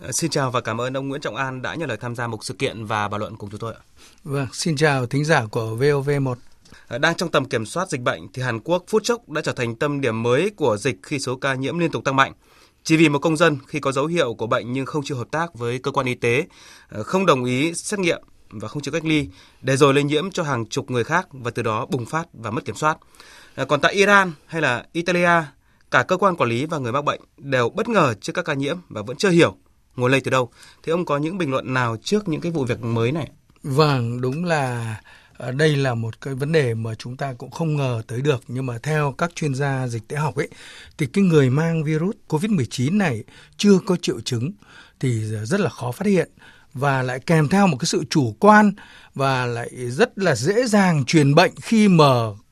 Ờ, xin chào và cảm ơn ông Nguyễn Trọng An đã nhận lời tham gia một sự kiện và bàn luận cùng chúng tôi ạ. Vâng, xin chào thính giả của VOV1. Ờ, đang trong tầm kiểm soát dịch bệnh thì Hàn Quốc phút chốc đã trở thành tâm điểm mới của dịch khi số ca nhiễm liên tục tăng mạnh. Chỉ vì một công dân khi có dấu hiệu của bệnh nhưng không chịu hợp tác với cơ quan y tế, ờ, không đồng ý xét nghiệm và không chịu cách ly để rồi lây nhiễm cho hàng chục người khác và từ đó bùng phát và mất kiểm soát. Ờ, còn tại Iran hay là Italia, cả cơ quan quản lý và người mắc bệnh đều bất ngờ trước các ca nhiễm và vẫn chưa hiểu nguồn lây từ đâu. Thế ông có những bình luận nào trước những cái vụ việc mới này? Vâng, đúng là Ờ, đây là một cái vấn đề mà chúng ta cũng không ngờ tới được nhưng mà theo các chuyên gia dịch tễ học ấy thì cái người mang virus COVID-19 này chưa có triệu chứng thì rất là khó phát hiện và lại kèm theo một cái sự chủ quan và lại rất là dễ dàng truyền bệnh khi mà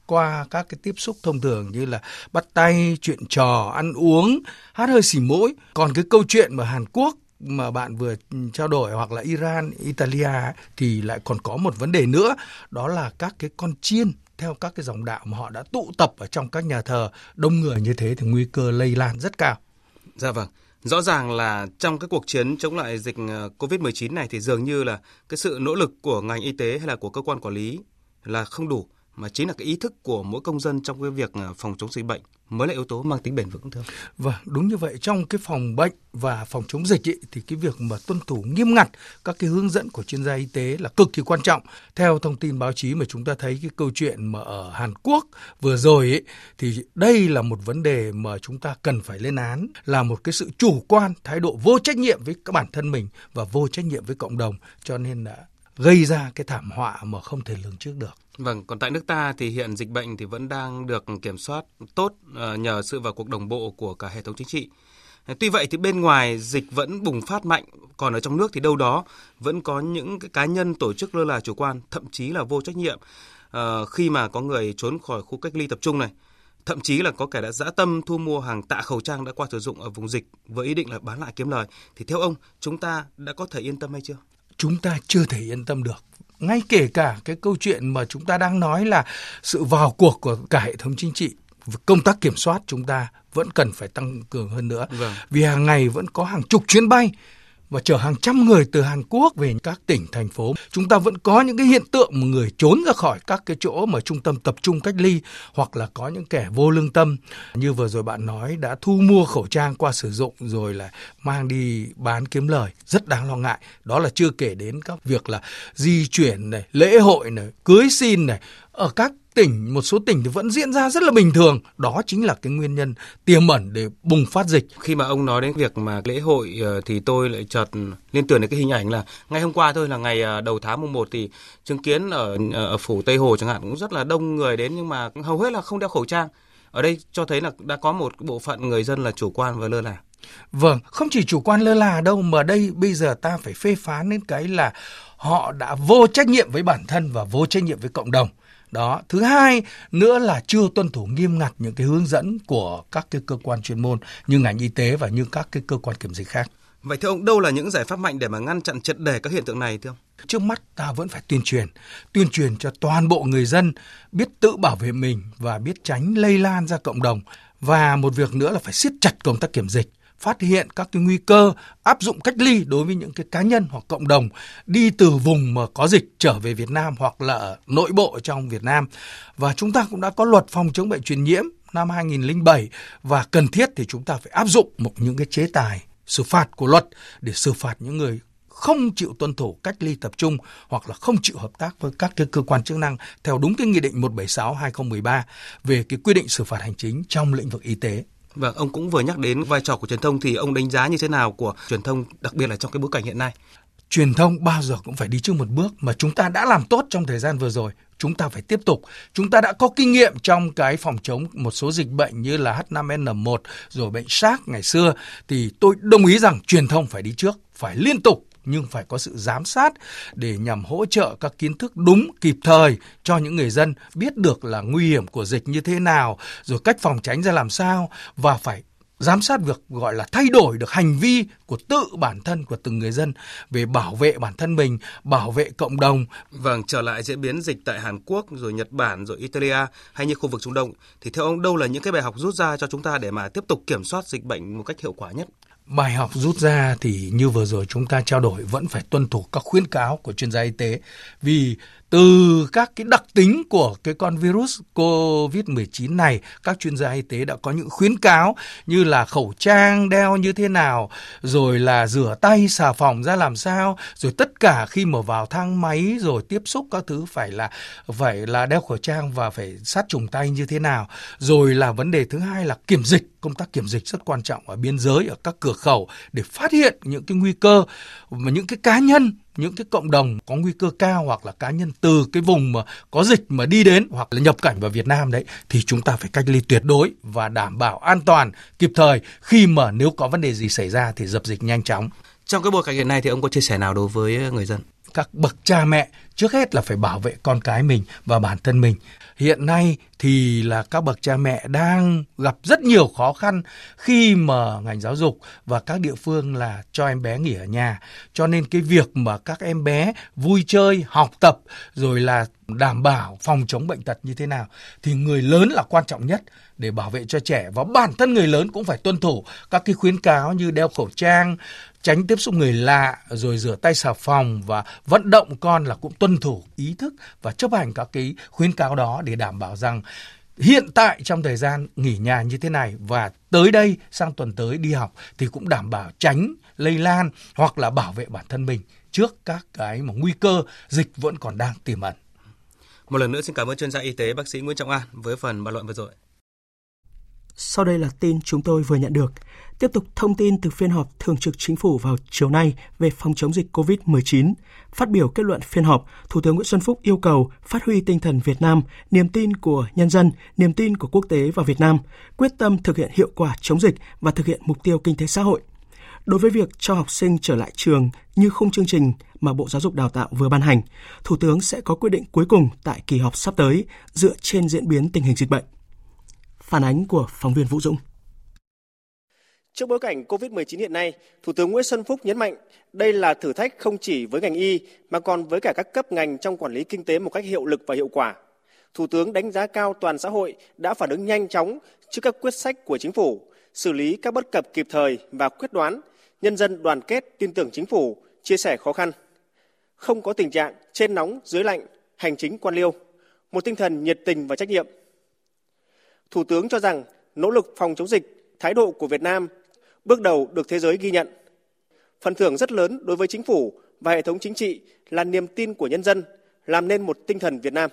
qua các cái tiếp xúc thông thường như là bắt tay, chuyện trò, ăn uống, hát hơi xỉ mũi. Còn cái câu chuyện mà Hàn Quốc mà bạn vừa trao đổi hoặc là Iran, Italia thì lại còn có một vấn đề nữa, đó là các cái con chiên theo các cái dòng đạo mà họ đã tụ tập ở trong các nhà thờ đông người như thế thì nguy cơ lây lan rất cao. Dạ vâng. Rõ ràng là trong cái cuộc chiến chống lại dịch ờ, COVID-19 này thì dường như là cái sự nỗ lực của ngành y tế hay là của cơ quan quản lý là không đủ mà chính là cái ý thức của mỗi công dân trong cái việc à, phòng chống dịch bệnh mới là yếu tố mang tính bền vững thưa Vâng, đúng như vậy. Trong cái phòng bệnh và phòng chống dịch ý, thì cái việc mà tuân thủ nghiêm ngặt các cái hướng dẫn của chuyên gia y tế là cực kỳ quan trọng. Theo thông tin báo chí mà chúng ta thấy cái câu chuyện mà ở Hàn Quốc vừa rồi ý, thì đây là một vấn đề mà chúng ta cần phải lên án là một cái sự chủ quan, thái độ vô trách nhiệm với các bản thân mình và vô trách nhiệm với cộng đồng cho nên là gây ra cái thảm họa mà không thể lường trước được. Vâng, còn tại nước ta thì hiện dịch bệnh thì vẫn đang được kiểm soát tốt ờ, nhờ sự vào cuộc đồng bộ của cả hệ thống chính trị. Tuy vậy thì bên ngoài dịch vẫn bùng phát mạnh, còn ở trong nước thì đâu đó vẫn có những cái cá nhân tổ chức lơ là chủ quan, thậm chí là vô trách nhiệm ờ, khi mà có người trốn khỏi khu cách ly tập trung này. Thậm chí là có kẻ đã dã tâm thu mua hàng tạ khẩu trang đã qua sử dụng ở vùng dịch với ý định là bán lại kiếm lời. Thì theo ông, chúng ta đã có thể yên tâm hay chưa? Chúng ta chưa thể yên tâm được ngay kể cả cái câu chuyện mà chúng ta đang nói là sự vào cuộc của cả hệ thống chính trị công tác kiểm soát chúng ta vẫn cần phải tăng cường hơn nữa vâng. vì hàng ngày vẫn có hàng chục chuyến bay và chở hàng trăm người từ Hàn Quốc về các tỉnh thành phố. Chúng ta vẫn có những cái hiện tượng mà người trốn ra khỏi các cái chỗ mà trung tâm tập trung cách ly hoặc là có những kẻ vô lương tâm như vừa rồi bạn nói đã thu mua khẩu trang qua sử dụng rồi là mang đi bán kiếm lời rất đáng lo ngại. Đó là chưa kể đến các việc là di chuyển này, lễ hội này, cưới xin này ở các tỉnh một số tỉnh thì vẫn diễn ra rất là bình thường. Đó chính là cái nguyên nhân tiềm ẩn để bùng phát dịch. Khi mà ông nói đến việc mà lễ hội ờ, thì tôi lại chợt liên tưởng đến cái hình ảnh là ngày hôm qua thôi là ngày ờ, đầu tháng mùng 1 thì chứng kiến ở ở phủ Tây Hồ chẳng hạn cũng rất là đông người đến nhưng mà hầu hết là không đeo khẩu trang. Ở đây cho thấy là đã có một bộ phận người dân là chủ quan và lơ là. Vâng, không chỉ chủ quan lơ là đâu mà đây bây giờ ta phải phê phán đến cái là họ đã vô trách nhiệm với bản thân và vô trách nhiệm với cộng đồng đó thứ hai nữa là chưa tuân thủ nghiêm ngặt những cái hướng dẫn của các cái cơ quan chuyên môn như ngành y tế và như các cái cơ quan kiểm dịch khác Vậy thưa ông, đâu là những giải pháp mạnh để mà ngăn chặn triệt để các hiện tượng này thưa ông? Trước mắt ta vẫn phải tuyên truyền, tuyên truyền cho toàn bộ người dân biết tự bảo vệ mình và biết tránh lây lan ra cộng đồng. Và một việc nữa là phải siết chặt công tác kiểm dịch phát hiện các cái nguy cơ áp dụng cách ly đối với những cái cá nhân hoặc cộng đồng đi từ vùng mà có dịch trở về Việt Nam hoặc là ở nội bộ trong Việt Nam. Và chúng ta cũng đã có luật phòng chống bệnh truyền nhiễm năm 2007 và cần thiết thì chúng ta phải áp dụng một những cái chế tài xử phạt của luật để xử phạt những người không chịu tuân thủ cách ly tập trung hoặc là không chịu hợp tác với các cái cơ quan chức năng theo đúng cái nghị định 176/2013 về cái quy định xử phạt hành chính trong lĩnh vực y tế. Vâng, ông cũng vừa nhắc đến vai trò của truyền thông thì ông đánh giá như thế nào của truyền thông đặc biệt là trong cái bối cảnh hiện nay? Truyền thông bao giờ cũng phải đi trước một bước mà chúng ta đã làm tốt trong thời gian vừa rồi chúng ta phải tiếp tục. Chúng ta đã có kinh nghiệm trong cái phòng chống một số dịch bệnh như là H5N1 rồi bệnh SARS ngày xưa thì tôi đồng ý rằng truyền thông phải đi trước, phải liên tục nhưng phải có sự giám sát để nhằm hỗ trợ các kiến thức đúng kịp thời cho những người dân biết được là nguy hiểm của dịch như thế nào rồi cách phòng tránh ra làm sao và phải giám sát việc gọi là thay đổi được hành vi của tự bản thân của từng người dân về bảo vệ bản thân mình, bảo vệ cộng đồng. Vâng, trở lại diễn biến dịch tại Hàn Quốc rồi Nhật Bản rồi Italia hay như khu vực Trung Đông thì theo ông đâu là những cái bài học rút ra cho chúng ta để mà tiếp tục kiểm soát dịch bệnh một cách hiệu quả nhất? Bài học rút ra thì như vừa rồi chúng ta trao đổi vẫn phải tuân thủ các khuyến cáo của chuyên gia y tế vì từ các cái đặc tính của cái con virus COVID-19 này, các chuyên gia y tế đã có những khuyến cáo như là khẩu trang đeo như thế nào, rồi là rửa tay xà phòng ra làm sao, rồi tất cả khi mà vào thang máy rồi tiếp xúc các thứ phải là phải là đeo khẩu trang và phải sát trùng tay như thế nào. Rồi là vấn đề thứ hai là kiểm dịch, công tác kiểm dịch rất quan trọng ở biên giới ở các cửa khẩu để phát hiện những cái nguy cơ mà những cái cá nhân những cái cộng đồng có nguy cơ cao hoặc là cá nhân từ cái vùng mà có dịch mà đi đến hoặc là nhập cảnh vào Việt Nam đấy, thì chúng ta phải cách ly tuyệt đối và đảm bảo an toàn kịp thời khi mà nếu có vấn đề gì xảy ra thì dập dịch nhanh chóng. Trong cái bối cảnh hiện nay thì ông có chia sẻ nào đối với người dân? Các bậc cha mẹ trước hết là phải bảo vệ con cái mình và bản thân mình. Hiện nay thì là các bậc cha mẹ đang gặp rất nhiều khó khăn khi mà ngành giáo dục và các địa phương là cho em bé nghỉ ở nhà. Cho nên cái việc mà các em bé vui chơi, học tập, rồi là đảm bảo phòng chống bệnh tật như thế nào thì người lớn là quan trọng nhất. Để bảo vệ cho trẻ và bản thân người lớn cũng phải tuân thủ các cái khuyến cáo như đeo khẩu trang tránh tiếp xúc người lạ, rồi rửa tay xà phòng và vận động con là cũng tuân thủ ý thức và chấp hành các cái khuyến cáo đó để đảm bảo rằng hiện tại trong thời gian nghỉ nhà như thế này và tới đây, sang tuần tới đi học thì cũng đảm bảo tránh lây lan hoặc là bảo vệ bản thân mình trước các cái mà nguy cơ dịch vẫn còn đang tiềm ẩn. Một lần nữa xin cảm ơn chuyên gia y tế bác sĩ Nguyễn Trọng An với phần bàn luận vừa rồi. Sau đây là tin chúng tôi vừa nhận được. Tiếp tục thông tin từ phiên họp Thường trực Chính phủ vào chiều nay về phòng chống dịch COVID-19. Phát biểu kết luận phiên họp, Thủ tướng Nguyễn Xuân Phúc yêu cầu phát huy tinh thần Việt Nam, niềm tin của nhân dân, niềm tin của quốc tế vào Việt Nam, quyết tâm thực hiện hiệu quả chống dịch và thực hiện mục tiêu kinh tế xã hội. Đối với việc cho học sinh trở lại trường như khung chương trình mà Bộ Giáo dục Đào tạo vừa ban hành, Thủ tướng sẽ có quyết định cuối cùng tại kỳ họp sắp tới dựa trên diễn biến tình hình dịch bệnh. Phản ánh của phóng viên Vũ Dũng. Trước bối cảnh COVID-19 hiện nay, Thủ tướng Nguyễn Xuân Phúc nhấn mạnh đây là thử thách không chỉ với ngành y mà còn với cả các cấp ngành trong quản lý kinh tế một cách hiệu lực và hiệu quả. Thủ tướng đánh giá cao toàn xã hội đã phản ứng nhanh chóng trước các quyết sách của chính phủ, xử lý các bất cập kịp thời và quyết đoán, nhân dân đoàn kết tin tưởng chính phủ, chia sẻ khó khăn. Không có tình trạng trên nóng dưới lạnh, hành chính quan liêu, một tinh thần nhiệt tình và trách nhiệm. Thủ tướng cho rằng nỗ lực phòng chống dịch, thái độ của Việt Nam bước đầu được thế giới ghi nhận. Phần thưởng rất lớn đối với chính phủ và hệ thống chính trị là niềm tin của nhân dân, làm nên một tinh thần Việt Nam.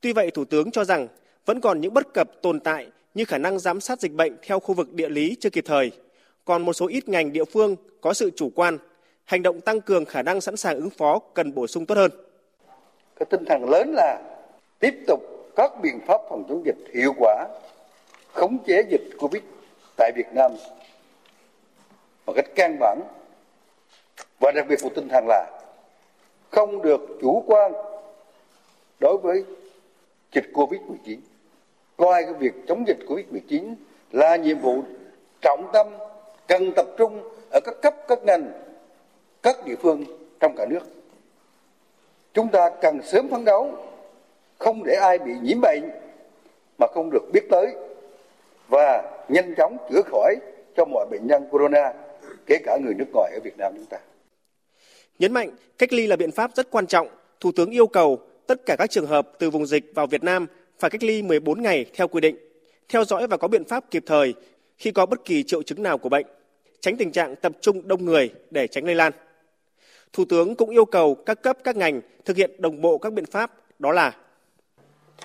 Tuy vậy, Thủ tướng cho rằng vẫn còn những bất cập tồn tại như khả năng giám sát dịch bệnh theo khu vực địa lý chưa kịp thời, còn một số ít ngành địa phương có sự chủ quan, hành động tăng cường khả năng sẵn sàng ứng phó cần bổ sung tốt hơn. Cái tinh thần lớn là tiếp tục các biện pháp phòng chống dịch hiệu quả, khống chế dịch Covid tại Việt Nam một cách căn bản và đặc biệt một tinh thần là không được chủ quan đối với dịch Covid-19. Coi cái việc chống dịch Covid-19 là nhiệm vụ trọng tâm cần tập trung ở các cấp các ngành các địa phương trong cả nước chúng ta cần sớm phấn đấu không để ai bị nhiễm bệnh mà không được biết tới và nhanh chóng chữa khỏi cho mọi bệnh nhân corona kể cả người nước ngoài ở Việt Nam chúng ta. Nhấn mạnh cách ly là biện pháp rất quan trọng, Thủ tướng yêu cầu tất cả các trường hợp từ vùng dịch vào Việt Nam phải cách ly 14 ngày theo quy định, theo dõi và có biện pháp kịp thời khi có bất kỳ triệu chứng nào của bệnh, tránh tình trạng tập trung đông người để tránh lây lan. Thủ tướng cũng yêu cầu các cấp các ngành thực hiện đồng bộ các biện pháp đó là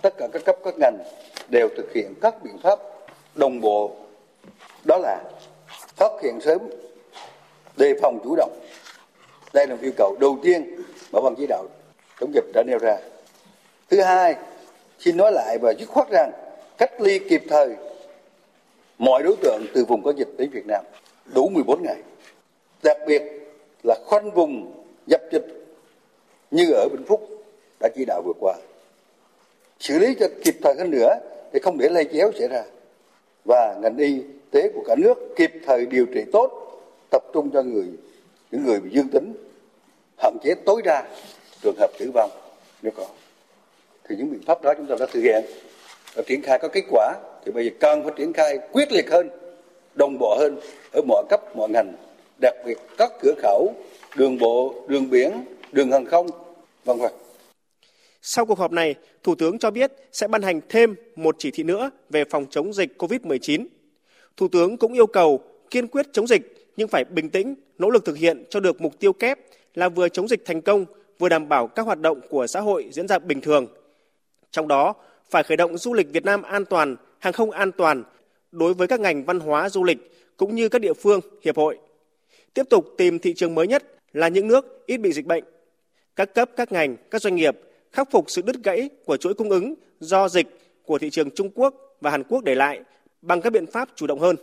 tất cả các cấp, các ngành đều thực hiện các biện pháp đồng bộ. Đó là phát hiện sớm, đề phòng chủ động. Đây là yêu cầu đầu tiên mà ban chỉ đạo chống dịch đã nêu ra. Thứ hai, xin nói lại và dứt khoát rằng cách ly kịp thời mọi đối tượng từ vùng có dịch đến Việt Nam đủ 14 ngày. Đặc biệt là khoanh vùng dập dịch như ở Vĩnh Phúc đã chỉ đạo vừa qua xử lý cho kịp thời hơn nữa để không để lây chéo xảy ra. Và ngành y tế của cả nước kịp thời điều trị tốt, tập trung cho người, những người bị dương tính, hạn chế tối đa trường hợp tử vong nếu có. Thì những biện pháp đó chúng ta đã thực hiện và triển khai có kết quả. Thì bây giờ cần phải triển khai quyết liệt hơn, đồng bộ hơn ở mọi cấp, mọi ngành, đặc biệt các cửa khẩu, đường bộ, đường biển, đường hàng không, vân vân sau cuộc họp này, Thủ tướng cho biết sẽ ban hành thêm một chỉ thị nữa về phòng chống dịch COVID-19. Thủ tướng cũng yêu cầu kiên quyết chống dịch nhưng phải bình tĩnh, nỗ lực thực hiện cho được mục tiêu kép là vừa chống dịch thành công, vừa đảm bảo các hoạt động của xã hội diễn ra bình thường. Trong đó, phải khởi động du lịch Việt Nam an toàn, hàng không an toàn đối với các ngành văn hóa du lịch cũng như các địa phương, hiệp hội. Tiếp tục tìm thị trường mới nhất là những nước ít bị dịch bệnh. Các cấp, các ngành, các doanh nghiệp khắc phục sự đứt gãy của chuỗi cung ứng do dịch của thị trường Trung Quốc và Hàn Quốc để lại bằng các biện pháp chủ động hơn.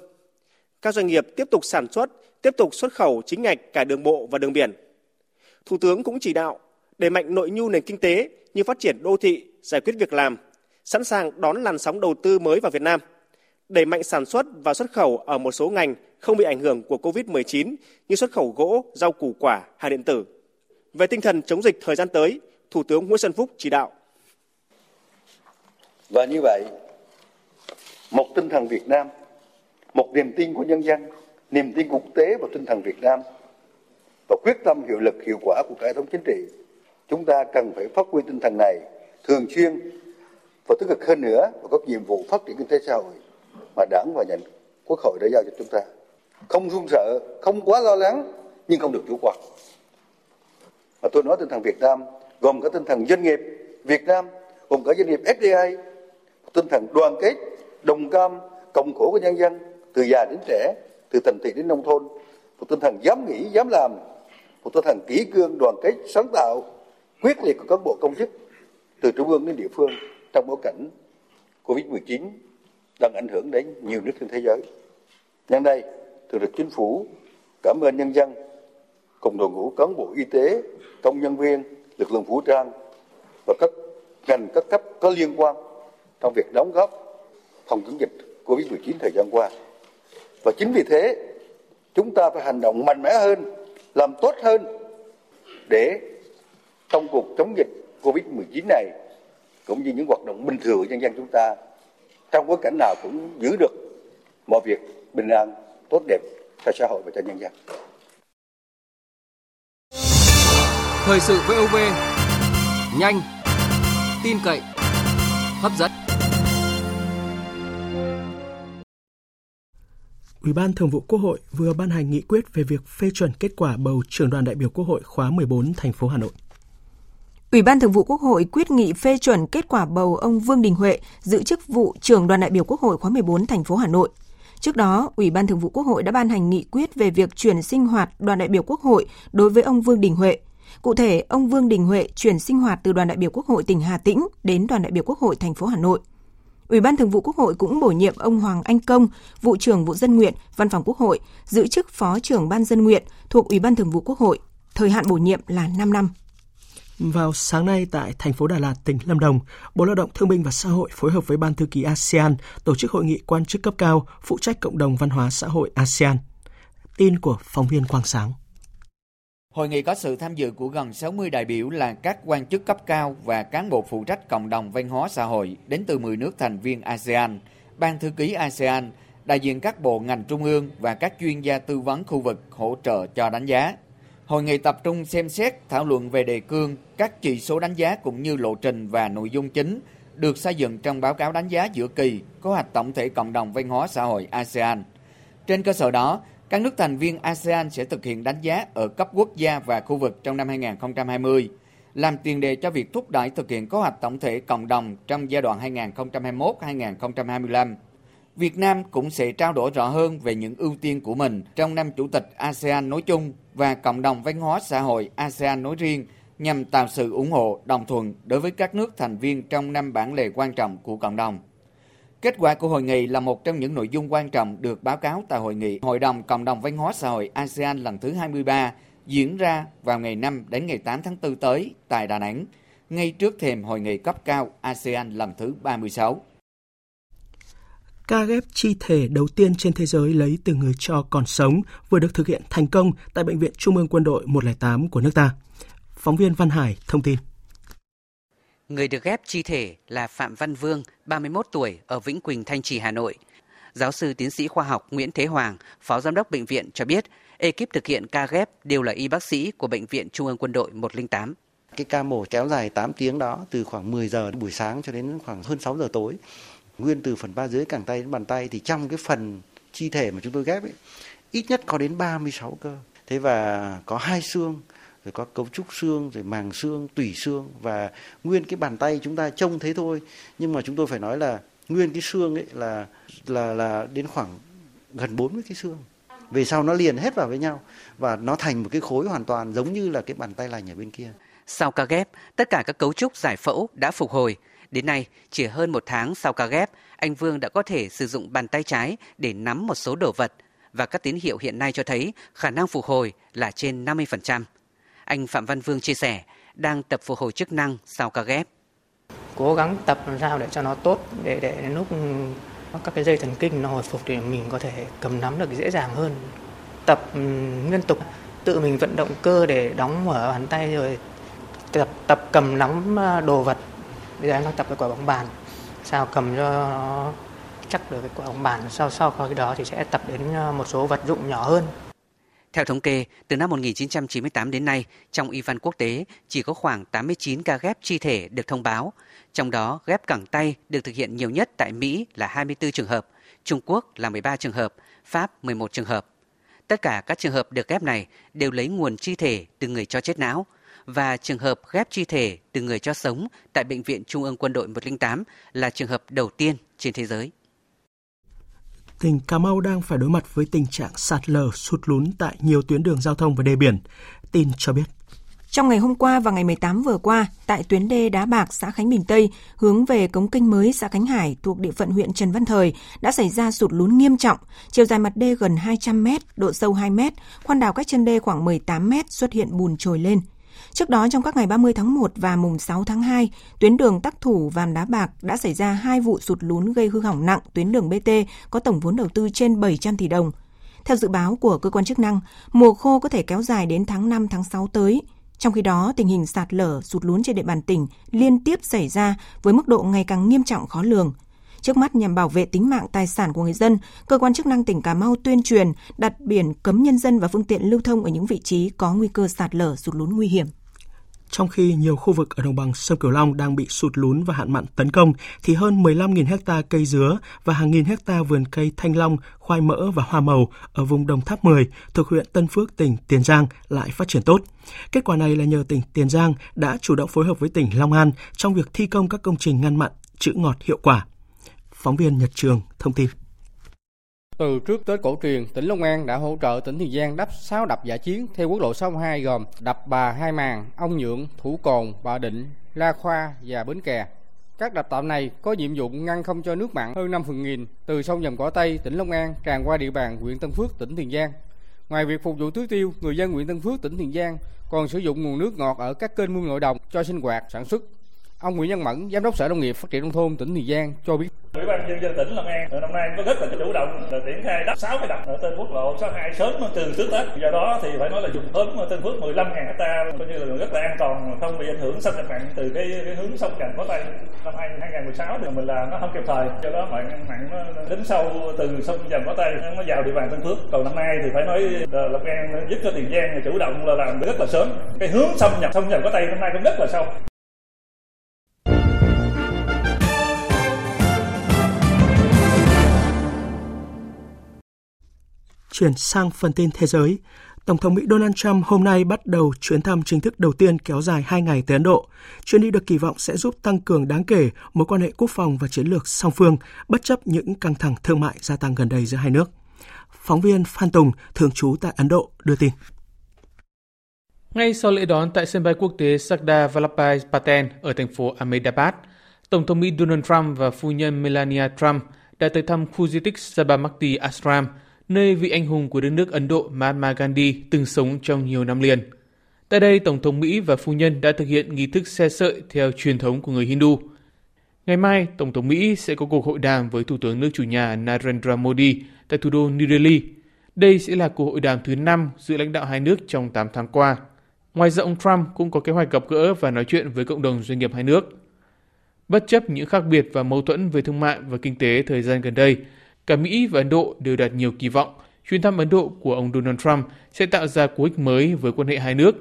Các doanh nghiệp tiếp tục sản xuất, tiếp tục xuất khẩu chính ngạch cả đường bộ và đường biển. Thủ tướng cũng chỉ đạo đẩy mạnh nội nhu nền kinh tế như phát triển đô thị, giải quyết việc làm, sẵn sàng đón làn sóng đầu tư mới vào Việt Nam, đẩy mạnh sản xuất và xuất khẩu ở một số ngành không bị ảnh hưởng của COVID-19 như xuất khẩu gỗ, rau củ quả, hàng điện tử. Về tinh thần chống dịch thời gian tới, Thủ tướng Nguyễn Xuân Phúc chỉ đạo. Và như vậy, một tinh thần Việt Nam, một niềm tin của nhân dân, niềm tin quốc tế và tinh thần Việt Nam và quyết tâm hiệu lực hiệu quả của cả hệ thống chính trị, chúng ta cần phải phát huy tinh thần này thường xuyên và tích cực hơn nữa vào các nhiệm vụ phát triển kinh tế xã hội mà đảng và nhà quốc hội đã giao cho chúng ta. Không run sợ, không quá lo lắng, nhưng không được chủ quan. Và tôi nói tinh thần Việt Nam gồm cả tinh thần doanh nghiệp Việt Nam, gồm cả doanh nghiệp FDI, tinh thần đoàn kết, đồng cam, cộng khổ của nhân dân, từ già đến trẻ, từ thành thị đến nông thôn, một tinh thần dám nghĩ, dám làm, một tinh thần kỹ cương, đoàn kết, sáng tạo, quyết liệt của cán bộ công chức từ trung ương đến địa phương trong bối cảnh Covid-19 đang ảnh hưởng đến nhiều nước trên thế giới. Nhân đây, Thường trực Chính phủ cảm ơn nhân dân cùng đội ngũ cán bộ y tế, công nhân viên, lực lượng vũ trang và các ngành các cấp có liên quan trong việc đóng góp phòng chống dịch Covid-19 thời gian qua. Và chính vì thế, chúng ta phải hành động mạnh mẽ hơn, làm tốt hơn để trong cuộc chống dịch Covid-19 này cũng như những hoạt động bình thường của nhân dân chúng ta trong bối cảnh nào cũng giữ được mọi việc bình an, tốt đẹp cho xã hội và cho nhân dân. Thời sự VOV nhanh, tin cậy, hấp dẫn. Ủy ban Thường vụ Quốc hội vừa ban hành nghị quyết về việc phê chuẩn kết quả bầu trưởng đoàn đại biểu Quốc hội khóa 14 thành phố Hà Nội. Ủy ban Thường vụ Quốc hội quyết nghị phê chuẩn kết quả bầu ông Vương Đình Huệ giữ chức vụ trưởng đoàn đại biểu Quốc hội khóa 14 thành phố Hà Nội. Trước đó, Ủy ban Thường vụ Quốc hội đã ban hành nghị quyết về việc chuyển sinh hoạt đoàn đại biểu Quốc hội đối với ông Vương Đình Huệ. Cụ thể, ông Vương Đình Huệ chuyển sinh hoạt từ đoàn đại biểu Quốc hội tỉnh Hà Tĩnh đến đoàn đại biểu Quốc hội thành phố Hà Nội. Ủy ban Thường vụ Quốc hội cũng bổ nhiệm ông Hoàng Anh Công, vụ trưởng vụ dân nguyện, Văn phòng Quốc hội, giữ chức Phó trưởng ban dân nguyện thuộc Ủy ban Thường vụ Quốc hội. Thời hạn bổ nhiệm là 5 năm. Vào sáng nay tại thành phố Đà Lạt, tỉnh Lâm Đồng, Bộ Lao động Thương binh và Xã hội phối hợp với Ban thư ký ASEAN tổ chức hội nghị quan chức cấp cao phụ trách cộng đồng văn hóa xã hội ASEAN. Tin của phóng viên Quang Sáng. Hội nghị có sự tham dự của gần 60 đại biểu là các quan chức cấp cao và cán bộ phụ trách cộng đồng văn hóa xã hội đến từ 10 nước thành viên ASEAN, Ban thư ký ASEAN, đại diện các bộ ngành trung ương và các chuyên gia tư vấn khu vực hỗ trợ cho đánh giá. Hội nghị tập trung xem xét thảo luận về đề cương, các chỉ số đánh giá cũng như lộ trình và nội dung chính được xây dựng trong báo cáo đánh giá giữa kỳ kế hoạch tổng thể cộng đồng văn hóa xã hội ASEAN. Trên cơ sở đó, các nước thành viên ASEAN sẽ thực hiện đánh giá ở cấp quốc gia và khu vực trong năm 2020, làm tiền đề cho việc thúc đẩy thực hiện kế hoạch tổng thể cộng đồng trong giai đoạn 2021-2025. Việt Nam cũng sẽ trao đổi rõ hơn về những ưu tiên của mình trong năm chủ tịch ASEAN nói chung và cộng đồng văn hóa xã hội ASEAN nói riêng nhằm tạo sự ủng hộ, đồng thuận đối với các nước thành viên trong năm bản lề quan trọng của cộng đồng. Kết quả của hội nghị là một trong những nội dung quan trọng được báo cáo tại hội nghị Hội đồng Cộng đồng Văn hóa xã hội ASEAN lần thứ 23 diễn ra vào ngày 5 đến ngày 8 tháng 4 tới tại Đà Nẵng, ngay trước thềm hội nghị cấp cao ASEAN lần thứ 36. Ca ghép chi thể đầu tiên trên thế giới lấy từ người cho còn sống vừa được thực hiện thành công tại Bệnh viện Trung ương Quân đội 108 của nước ta. Phóng viên Văn Hải thông tin. Người được ghép chi thể là Phạm Văn Vương, 31 tuổi, ở Vĩnh Quỳnh, Thanh Trì, Hà Nội. Giáo sư tiến sĩ khoa học Nguyễn Thế Hoàng, Phó Giám đốc Bệnh viện cho biết, ekip thực hiện ca ghép đều là y bác sĩ của Bệnh viện Trung ương Quân đội 108. Cái ca mổ kéo dài 8 tiếng đó, từ khoảng 10 giờ buổi sáng cho đến khoảng hơn 6 giờ tối. Nguyên từ phần ba dưới cẳng tay đến bàn tay thì trong cái phần chi thể mà chúng tôi ghép ấy, ít nhất có đến 36 cơ. Thế và có hai xương, rồi có cấu trúc xương rồi màng xương tủy xương và nguyên cái bàn tay chúng ta trông thế thôi nhưng mà chúng tôi phải nói là nguyên cái xương ấy là là là đến khoảng gần 40 cái xương về sau nó liền hết vào với nhau và nó thành một cái khối hoàn toàn giống như là cái bàn tay lành ở bên kia. Sau ca ghép, tất cả các cấu trúc giải phẫu đã phục hồi. Đến nay, chỉ hơn một tháng sau ca ghép, anh Vương đã có thể sử dụng bàn tay trái để nắm một số đồ vật và các tín hiệu hiện nay cho thấy khả năng phục hồi là trên 50%. Anh Phạm Văn Vương chia sẻ, đang tập phục hồi chức năng sau ca ghép. Cố gắng tập làm sao để cho nó tốt, để để đến lúc các cái dây thần kinh nó hồi phục thì mình có thể cầm nắm được dễ dàng hơn. Tập ừ, liên tục, tự mình vận động cơ để đóng mở bàn tay rồi tập tập cầm nắm ờ, đồ vật. Bây giờ em đang tập cái quả bóng bàn, sao cầm cho nó chắc được cái quả bóng bàn. Sau sau cái đó thì sẽ tập đến ờ, một số vật dụng nhỏ hơn. Theo thống kê, từ năm 1998 đến nay, trong y văn quốc tế chỉ có khoảng 89 ca ghép chi thể được thông báo. Trong đó, ghép cẳng tay được thực hiện nhiều nhất tại Mỹ là 24 trường hợp, Trung Quốc là 13 trường hợp, Pháp 11 trường hợp. Tất cả các trường hợp được ghép này đều lấy nguồn chi thể từ người cho chết não và trường hợp ghép chi thể từ người cho sống tại Bệnh viện Trung ương Quân đội 108 là trường hợp đầu tiên trên thế giới tỉnh Cà Mau đang phải đối mặt với tình trạng sạt lở, sụt lún tại nhiều tuyến đường giao thông và đê biển. Tin cho biết. Trong ngày hôm qua và ngày 18 vừa qua, tại tuyến đê Đá Bạc, xã Khánh Bình Tây, hướng về cống kênh mới xã Khánh Hải thuộc địa phận huyện Trần Văn Thời đã xảy ra sụt lún nghiêm trọng, chiều dài mặt đê gần 200 m, độ sâu 2 m, khoan đào cách chân đê khoảng 18 m xuất hiện bùn trồi lên. Trước đó trong các ngày 30 tháng 1 và mùng 6 tháng 2, tuyến đường Tắc Thủ Vàm Đá Bạc đã xảy ra hai vụ sụt lún gây hư hỏng nặng tuyến đường BT có tổng vốn đầu tư trên 700 tỷ đồng. Theo dự báo của cơ quan chức năng, mùa khô có thể kéo dài đến tháng 5 tháng 6 tới. Trong khi đó, tình hình sạt lở, sụt lún trên địa bàn tỉnh liên tiếp xảy ra với mức độ ngày càng nghiêm trọng khó lường. Trước mắt nhằm bảo vệ tính mạng tài sản của người dân, cơ quan chức năng tỉnh Cà Mau tuyên truyền đặt biển cấm nhân dân và phương tiện lưu thông ở những vị trí có nguy cơ sạt lở, sụt lún nguy hiểm. Trong khi nhiều khu vực ở đồng bằng sông Cửu Long đang bị sụt lún và hạn mặn tấn công, thì hơn 15.000 hecta cây dứa và hàng nghìn hecta vườn cây thanh long, khoai mỡ và hoa màu ở vùng Đồng Tháp 10 thuộc huyện Tân Phước, tỉnh Tiền Giang lại phát triển tốt. Kết quả này là nhờ tỉnh Tiền Giang đã chủ động phối hợp với tỉnh Long An trong việc thi công các công trình ngăn mặn, chữ ngọt hiệu quả. Phóng viên Nhật Trường thông tin. Từ trước Tết cổ truyền, tỉnh Long An đã hỗ trợ tỉnh Tiền Giang đắp 6 đập giả chiến theo quốc lộ 62 gồm đập Bà Hai Màng, Ông Nhượng, Thủ Cồn, Bà Định, La Khoa và Bến Kè. Các đập tạm này có nhiệm vụ ngăn không cho nước mặn hơn 5 phần nghìn từ sông Dầm Cỏ Tây, tỉnh Long An tràn qua địa bàn huyện Tân Phước, tỉnh Tiền Giang. Ngoài việc phục vụ tưới tiêu, người dân huyện Tân Phước, tỉnh Tiền Giang còn sử dụng nguồn nước ngọt ở các kênh mương nội đồng cho sinh hoạt, sản xuất. Ông Nguyễn Văn Mẫn, Giám đốc Sở Nông nghiệp Phát triển nông thôn tỉnh Tiền Giang cho biết Ủy ban nhân dân tỉnh Long An năm nay có rất là chủ động là triển khai đắp 6 cái đập ở trên quốc lộ 62 sớm từ trước Tết. Do đó thì phải nói là dùng sớm tên Phước 15.000 hecta coi như là rất là an toàn không bị ảnh hưởng xâm nhập mặn từ cái, cái hướng sông Cành có tay năm 2016 thì mình làm nó không kịp thời. Do đó mặn mặn nó đến sâu từ sông cần có tay nó vào địa bàn Tân Phước. Còn năm nay thì phải nói là Long An giúp cho Tiền Giang chủ động là làm rất là sớm. Cái hướng xâm nhập sông cần có tay năm nay cũng rất là sâu. Chuyển sang phần tin thế giới, Tổng thống Mỹ Donald Trump hôm nay bắt đầu chuyến thăm chính thức đầu tiên kéo dài 2 ngày tới Ấn Độ. Chuyến đi được kỳ vọng sẽ giúp tăng cường đáng kể mối quan hệ quốc phòng và chiến lược song phương, bất chấp những căng thẳng thương mại gia tăng gần đây giữa hai nước. Phóng viên Phan Tùng, thường trú tại Ấn Độ, đưa tin. Ngay sau lễ đón tại sân bay quốc tế Sardar Vallabhbhai Patel ở thành phố Ahmedabad, Tổng thống Mỹ Donald Trump và phu nhân Melania Trump đã tới thăm khu di tích Sabarmati Ashram, nơi vị anh hùng của đất nước Ấn Độ Mahatma Gandhi từng sống trong nhiều năm liền. Tại đây, Tổng thống Mỹ và phu nhân đã thực hiện nghi thức xe sợi theo truyền thống của người Hindu. Ngày mai, Tổng thống Mỹ sẽ có cuộc hội đàm với Thủ tướng nước chủ nhà Narendra Modi tại thủ đô New Delhi. Đây sẽ là cuộc hội đàm thứ 5 giữa lãnh đạo hai nước trong 8 tháng qua. Ngoài ra, ông Trump cũng có kế hoạch gặp gỡ và nói chuyện với cộng đồng doanh nghiệp hai nước. Bất chấp những khác biệt và mâu thuẫn về thương mại và kinh tế thời gian gần đây, Cả Mỹ và Ấn Độ đều đặt nhiều kỳ vọng chuyến thăm Ấn Độ của ông Donald Trump sẽ tạo ra cú hích mới với quan hệ hai nước.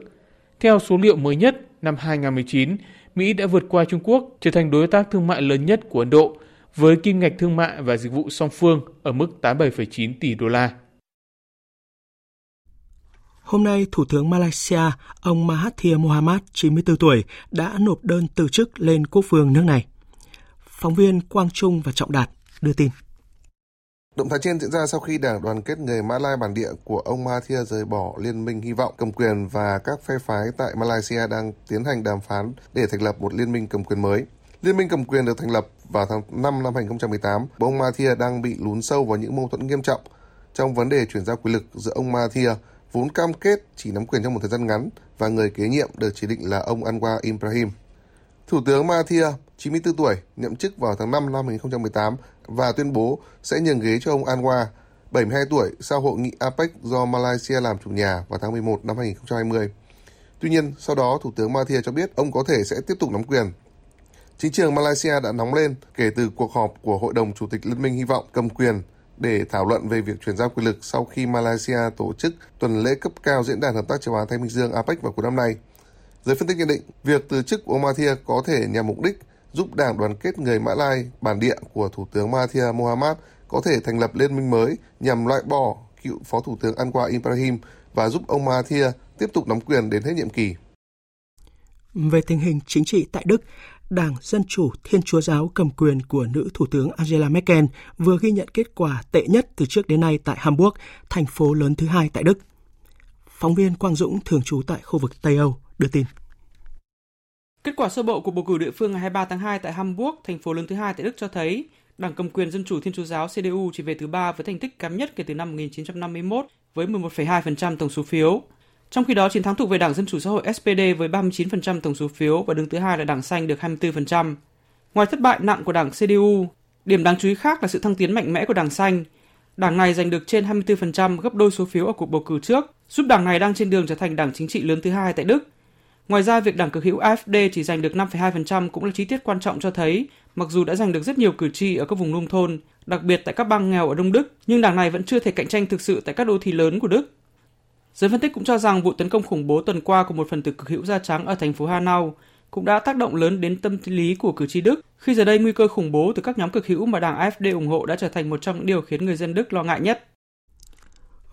Theo số liệu mới nhất, năm 2019, Mỹ đã vượt qua Trung Quốc trở thành đối tác thương mại lớn nhất của Ấn Độ với kim ngạch thương mại và dịch vụ song phương ở mức 87,9 tỷ đô la. Hôm nay, Thủ tướng Malaysia, ông Mahathir Mohamad, 94 tuổi, đã nộp đơn từ chức lên quốc vương nước này. Phóng viên Quang Trung và Trọng Đạt đưa tin. Động thái trên diễn ra sau khi Đảng đoàn kết người Mã Lai bản địa của ông Mahathir rời bỏ Liên minh Hy vọng cầm quyền và các phe phái tại Malaysia đang tiến hành đàm phán để thành lập một liên minh cầm quyền mới. Liên minh cầm quyền được thành lập vào tháng 5 năm 2018, và ông Mahathir đang bị lún sâu vào những mâu thuẫn nghiêm trọng trong vấn đề chuyển giao quyền lực giữa ông Mahathir vốn cam kết chỉ nắm quyền trong một thời gian ngắn và người kế nhiệm được chỉ định là ông Anwar Ibrahim. Thủ tướng Mahathir, 94 tuổi, nhậm chức vào tháng 5 năm 2018 và tuyên bố sẽ nhường ghế cho ông Anwar, 72 tuổi, sau hội nghị APEC do Malaysia làm chủ nhà vào tháng 11 năm 2020. Tuy nhiên, sau đó Thủ tướng Mahathir cho biết ông có thể sẽ tiếp tục nắm quyền. Chính trường Malaysia đã nóng lên kể từ cuộc họp của Hội đồng Chủ tịch Liên minh Hy vọng cầm quyền để thảo luận về việc chuyển giao quyền lực sau khi Malaysia tổ chức tuần lễ cấp cao diễn đàn hợp tác châu Á Thái Bình Dương APEC vào cuối năm nay. Giới phân tích nhận định, việc từ chức của ông Mahathir có thể nhằm mục đích giúp Đảng đoàn kết người Mã Lai bản địa của Thủ tướng Mahathir Mohamad có thể thành lập liên minh mới nhằm loại bỏ cựu Phó Thủ tướng Anwar Ibrahim và giúp ông Mahathir tiếp tục nắm quyền đến hết nhiệm kỳ. Về tình hình chính trị tại Đức, Đảng Dân Chủ Thiên Chúa Giáo cầm quyền của nữ Thủ tướng Angela Merkel vừa ghi nhận kết quả tệ nhất từ trước đến nay tại Hamburg, thành phố lớn thứ hai tại Đức. Phóng viên Quang Dũng thường trú tại khu vực Tây Âu đưa tin. Kết quả sơ bộ của bầu cử địa phương ngày 23 tháng 2 tại Hamburg, thành phố lớn thứ hai tại Đức cho thấy Đảng cầm quyền Dân chủ Thiên Chúa giáo CDU chỉ về thứ ba với thành tích kém nhất kể từ năm 1951 với 11,2% tổng số phiếu. Trong khi đó, chiến thắng thuộc về Đảng Dân chủ xã hội SPD với 39% tổng số phiếu và đứng thứ hai là Đảng Xanh được 24%. Ngoài thất bại nặng của Đảng CDU, điểm đáng chú ý khác là sự thăng tiến mạnh mẽ của Đảng Xanh. Đảng này giành được trên 24% gấp đôi số phiếu ở cuộc bầu cử trước, giúp đảng này đang trên đường trở thành đảng chính trị lớn thứ hai tại Đức Ngoài ra, việc đảng cực hữu AfD chỉ giành được 5,2% cũng là chi tiết quan trọng cho thấy, mặc dù đã giành được rất nhiều cử tri ở các vùng nông thôn, đặc biệt tại các bang nghèo ở Đông Đức, nhưng đảng này vẫn chưa thể cạnh tranh thực sự tại các đô thị lớn của Đức. Giới phân tích cũng cho rằng vụ tấn công khủng bố tuần qua của một phần tử cực hữu da trắng ở thành phố Hanau cũng đã tác động lớn đến tâm lý của cử tri Đức, khi giờ đây nguy cơ khủng bố từ các nhóm cực hữu mà đảng AfD ủng hộ đã trở thành một trong những điều khiến người dân Đức lo ngại nhất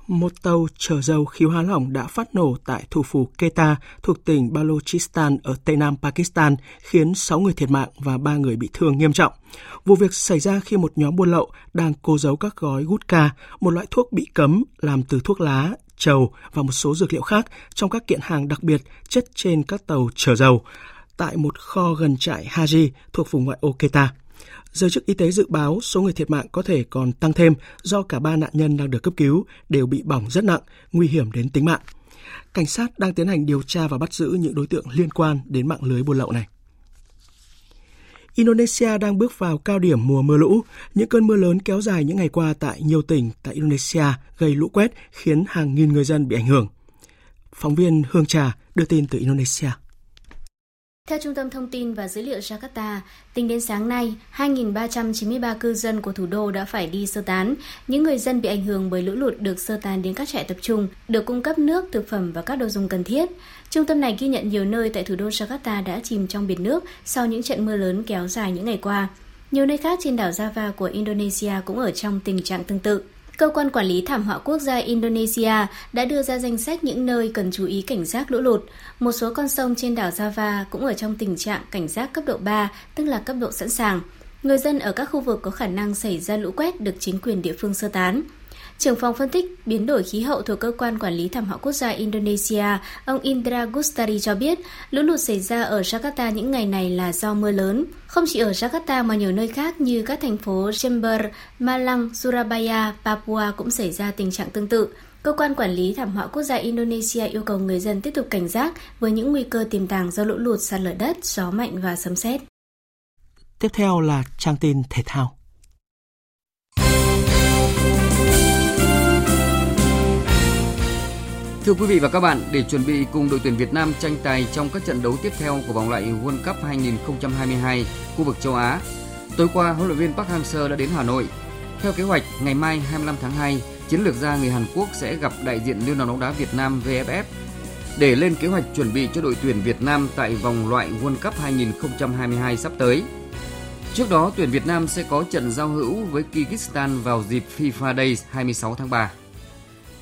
một tàu chở dầu khí hóa lỏng đã phát nổ tại thủ phủ Quetta thuộc tỉnh Balochistan ở Tây Nam Pakistan, khiến 6 người thiệt mạng và 3 người bị thương nghiêm trọng. Vụ việc xảy ra khi một nhóm buôn lậu đang cố giấu các gói gutka, một loại thuốc bị cấm làm từ thuốc lá, trầu và một số dược liệu khác trong các kiện hàng đặc biệt chất trên các tàu chở dầu tại một kho gần trại Haji thuộc vùng ngoại ô Quetta. Giới chức y tế dự báo số người thiệt mạng có thể còn tăng thêm do cả ba nạn nhân đang được cấp cứu đều bị bỏng rất nặng, nguy hiểm đến tính mạng. Cảnh sát đang tiến hành điều tra và bắt giữ những đối tượng liên quan đến mạng lưới buôn lậu này. Indonesia đang bước vào cao điểm mùa mưa lũ. Những cơn mưa lớn kéo dài những ngày qua tại nhiều tỉnh tại Indonesia gây lũ quét khiến hàng nghìn người dân bị ảnh hưởng. Phóng viên Hương Trà đưa tin từ Indonesia. Theo Trung tâm Thông tin và Dữ liệu Jakarta, tính đến sáng nay, 2.393 cư dân của thủ đô đã phải đi sơ tán. Những người dân bị ảnh hưởng bởi lũ lụt được sơ tán đến các trại tập trung, được cung cấp nước, thực phẩm và các đồ dùng cần thiết. Trung tâm này ghi nhận nhiều nơi tại thủ đô Jakarta đã chìm trong biển nước sau những trận mưa lớn kéo dài những ngày qua. Nhiều nơi khác trên đảo Java của Indonesia cũng ở trong tình trạng tương tự. Cơ quan Quản lý Thảm họa Quốc gia Indonesia đã đưa ra danh sách những nơi cần chú ý cảnh giác lũ lụt. Một số con sông trên đảo Java cũng ở trong tình trạng cảnh giác cấp độ 3, tức là cấp độ sẵn sàng. Người dân ở các khu vực có khả năng xảy ra lũ quét được chính quyền địa phương sơ tán. Trưởng phòng phân tích biến đổi khí hậu thuộc cơ quan quản lý thảm họa quốc gia Indonesia, ông Indra Gustari cho biết, lũ lụt xảy ra ở Jakarta những ngày này là do mưa lớn. Không chỉ ở Jakarta mà nhiều nơi khác như các thành phố Jember, Malang, Surabaya, Papua cũng xảy ra tình trạng tương tự. Cơ quan quản lý thảm họa quốc gia Indonesia yêu cầu người dân tiếp tục cảnh giác với những nguy cơ tiềm tàng do lũ lụt, sạt lở đất, gió mạnh và sấm sét. Tiếp theo là trang tin thể thao. Thưa quý vị và các bạn, để chuẩn bị cùng đội tuyển Việt Nam tranh tài trong các trận đấu tiếp theo của vòng loại World Cup 2022 khu vực châu Á, tối qua huấn luyện viên Park Hang-seo đã đến Hà Nội. Theo kế hoạch, ngày mai 25 tháng 2, chiến lược gia người Hàn Quốc sẽ gặp đại diện Liên đoàn bóng đá Việt Nam VFF để lên kế hoạch chuẩn bị cho đội tuyển Việt Nam tại vòng loại World Cup 2022 sắp tới. Trước đó, tuyển Việt Nam sẽ có trận giao hữu với Kyrgyzstan vào dịp FIFA Days 26 tháng 3.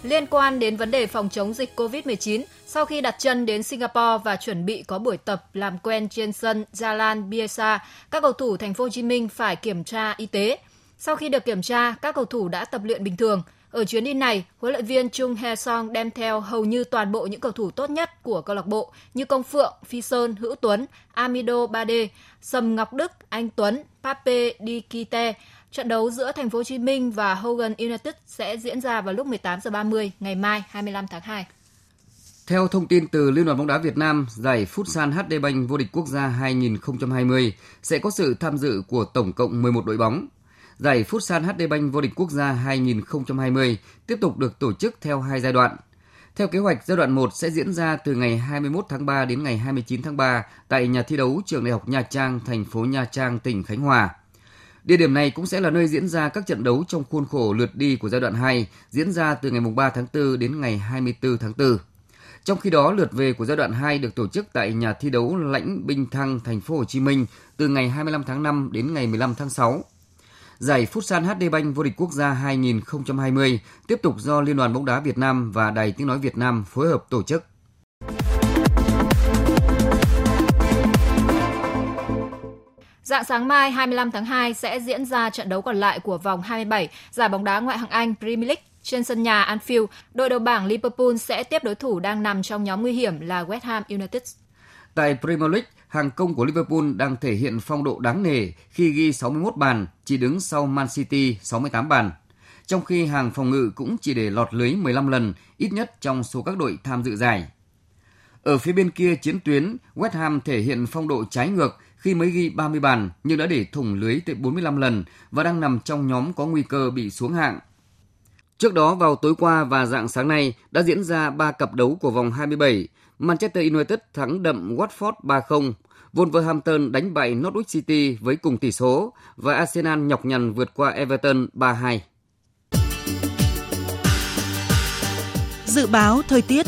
Liên quan đến vấn đề phòng chống dịch COVID-19, sau khi đặt chân đến Singapore và chuẩn bị có buổi tập làm quen trên sân Jalan Biasa, các cầu thủ thành phố Hồ Chí Minh phải kiểm tra y tế. Sau khi được kiểm tra, các cầu thủ đã tập luyện bình thường. Ở chuyến đi này, huấn luyện viên Chung Hae Song đem theo hầu như toàn bộ những cầu thủ tốt nhất của câu lạc bộ như Công Phượng, Phi Sơn, Hữu Tuấn, Amido Bade, Sầm Ngọc Đức, Anh Tuấn, Pape Dikite, Trận đấu giữa Thành phố Hồ Chí Minh và Hogan United sẽ diễn ra vào lúc 18 giờ 30 ngày mai 25 tháng 2. Theo thông tin từ Liên đoàn bóng đá Việt Nam, giải Futsal HD Bank vô địch quốc gia 2020 sẽ có sự tham dự của tổng cộng 11 đội bóng. Giải Futsal HD Bank vô địch quốc gia 2020 tiếp tục được tổ chức theo hai giai đoạn. Theo kế hoạch, giai đoạn 1 sẽ diễn ra từ ngày 21 tháng 3 đến ngày 29 tháng 3 tại nhà thi đấu Trường Đại học Nha Trang, thành phố Nha Trang, tỉnh Khánh Hòa. Địa điểm này cũng sẽ là nơi diễn ra các trận đấu trong khuôn khổ lượt đi của giai đoạn 2, diễn ra từ ngày 3 tháng 4 đến ngày 24 tháng 4. Trong khi đó, lượt về của giai đoạn 2 được tổ chức tại nhà thi đấu Lãnh Binh Thăng, thành phố Hồ Chí Minh từ ngày 25 tháng 5 đến ngày 15 tháng 6. Giải Futsal HD Bank vô địch quốc gia 2020 tiếp tục do Liên đoàn bóng đá Việt Nam và Đài Tiếng nói Việt Nam phối hợp tổ chức. Dạng sáng mai 25 tháng 2 sẽ diễn ra trận đấu còn lại của vòng 27 giải bóng đá ngoại hạng Anh Premier League trên sân nhà Anfield. Đội đầu bảng Liverpool sẽ tiếp đối thủ đang nằm trong nhóm nguy hiểm là West Ham United. Tại Premier League, hàng công của Liverpool đang thể hiện phong độ đáng nể khi ghi 61 bàn, chỉ đứng sau Man City 68 bàn. Trong khi hàng phòng ngự cũng chỉ để lọt lưới 15 lần, ít nhất trong số các đội tham dự giải. Ở phía bên kia chiến tuyến, West Ham thể hiện phong độ trái ngược khi mới ghi 30 bàn nhưng đã để thủng lưới tới 45 lần và đang nằm trong nhóm có nguy cơ bị xuống hạng. Trước đó vào tối qua và dạng sáng nay đã diễn ra 3 cặp đấu của vòng 27. Manchester United thắng đậm Watford 3-0, Wolverhampton đánh bại Norwich City với cùng tỷ số và Arsenal nhọc nhằn vượt qua Everton 3-2. Dự báo thời tiết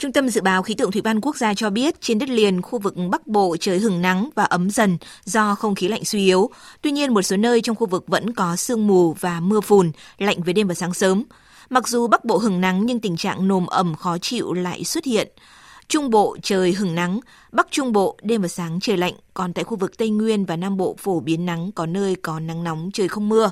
Trung tâm Dự báo Khí tượng Thủy văn Quốc gia cho biết trên đất liền khu vực Bắc Bộ trời hừng nắng và ấm dần do không khí lạnh suy yếu. Tuy nhiên một số nơi trong khu vực vẫn có sương mù và mưa phùn, lạnh về đêm và sáng sớm. Mặc dù Bắc Bộ hừng nắng nhưng tình trạng nồm ẩm khó chịu lại xuất hiện. Trung Bộ trời hừng nắng, Bắc Trung Bộ đêm và sáng trời lạnh, còn tại khu vực Tây Nguyên và Nam Bộ phổ biến nắng có nơi có nắng nóng trời không mưa.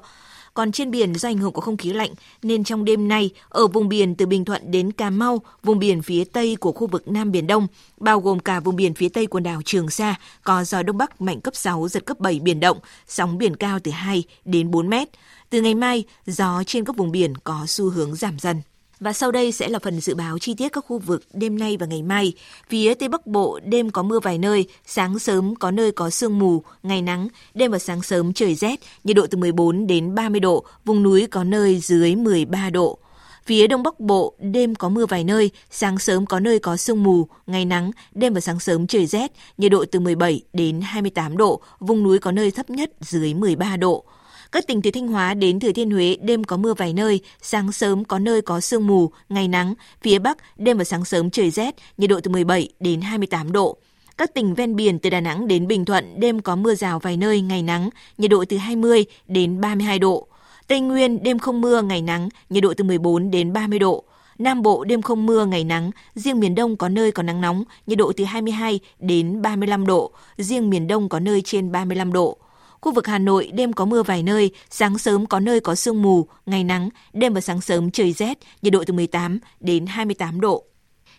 Còn trên biển do ảnh hưởng của không khí lạnh nên trong đêm nay ở vùng biển từ Bình Thuận đến Cà Mau, vùng biển phía tây của khu vực Nam Biển Đông, bao gồm cả vùng biển phía tây quần đảo Trường Sa, có gió đông bắc mạnh cấp 6 giật cấp 7 biển động, sóng biển cao từ 2 đến 4 mét. Từ ngày mai, gió trên các vùng biển có xu hướng giảm dần. Và sau đây sẽ là phần dự báo chi tiết các khu vực đêm nay và ngày mai. Phía Tây Bắc Bộ đêm có mưa vài nơi, sáng sớm có nơi có sương mù, ngày nắng, đêm và sáng sớm trời rét, nhiệt độ từ 14 đến 30 độ, vùng núi có nơi dưới 13 độ. Phía Đông Bắc Bộ, đêm có mưa vài nơi, sáng sớm có nơi có sương mù, ngày nắng, đêm và sáng sớm trời rét, nhiệt độ từ 17 đến 28 độ, vùng núi có nơi thấp nhất dưới 13 độ. Các tỉnh từ Thanh Hóa đến Thừa Thiên Huế đêm có mưa vài nơi, sáng sớm có nơi có sương mù, ngày nắng. Phía Bắc đêm và sáng sớm trời rét, nhiệt độ từ 17 đến 28 độ. Các tỉnh ven biển từ Đà Nẵng đến Bình Thuận đêm có mưa rào vài nơi, ngày nắng, nhiệt độ từ 20 đến 32 độ. Tây Nguyên đêm không mưa, ngày nắng, nhiệt độ từ 14 đến 30 độ. Nam Bộ đêm không mưa, ngày nắng, riêng miền Đông có nơi có nắng nóng, nhiệt độ từ 22 đến 35 độ, riêng miền Đông có nơi trên 35 độ. Khu vực Hà Nội đêm có mưa vài nơi, sáng sớm có nơi có sương mù, ngày nắng, đêm và sáng sớm trời rét, nhiệt độ từ 18 đến 28 độ.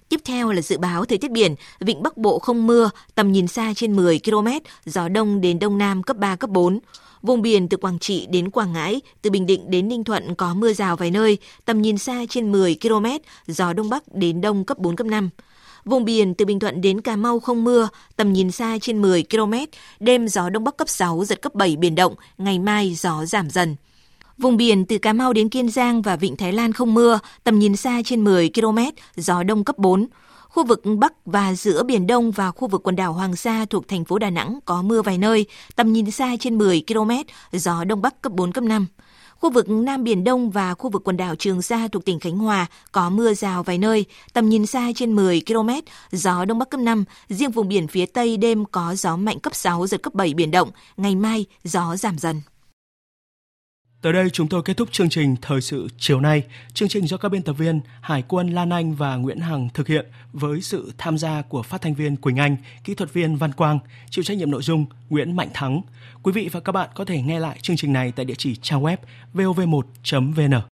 Tiếp theo là dự báo thời tiết biển, vịnh Bắc Bộ không mưa, tầm nhìn xa trên 10 km, gió đông đến đông nam cấp 3, cấp 4. Vùng biển từ Quảng Trị đến Quảng Ngãi, từ Bình Định đến Ninh Thuận có mưa rào vài nơi, tầm nhìn xa trên 10 km, gió đông bắc đến đông cấp 4, cấp 5. Vùng biển từ Bình Thuận đến Cà Mau không mưa, tầm nhìn xa trên 10 km, đêm gió đông bắc cấp 6, giật cấp 7 biển động, ngày mai gió giảm dần. Vùng biển từ Cà Mau đến Kiên Giang và Vịnh Thái Lan không mưa, tầm nhìn xa trên 10 km, gió đông cấp 4. Khu vực Bắc và giữa Biển Đông và khu vực quần đảo Hoàng Sa thuộc thành phố Đà Nẵng có mưa vài nơi, tầm nhìn xa trên 10 km, gió Đông Bắc cấp 4, cấp 5. Khu vực Nam Biển Đông và khu vực quần đảo Trường Sa thuộc tỉnh Khánh Hòa có mưa rào vài nơi, tầm nhìn xa trên 10 km, gió Đông Bắc cấp 5. Riêng vùng biển phía Tây đêm có gió mạnh cấp 6, giật cấp 7 biển động. Ngày mai, gió giảm dần. Tới đây chúng tôi kết thúc chương trình Thời sự chiều nay. Chương trình do các biên tập viên Hải quân Lan Anh và Nguyễn Hằng thực hiện với sự tham gia của phát thanh viên Quỳnh Anh, kỹ thuật viên Văn Quang, chịu trách nhiệm nội dung Nguyễn Mạnh Thắng. Quý vị và các bạn có thể nghe lại chương trình này tại địa chỉ trang web vov1.vn.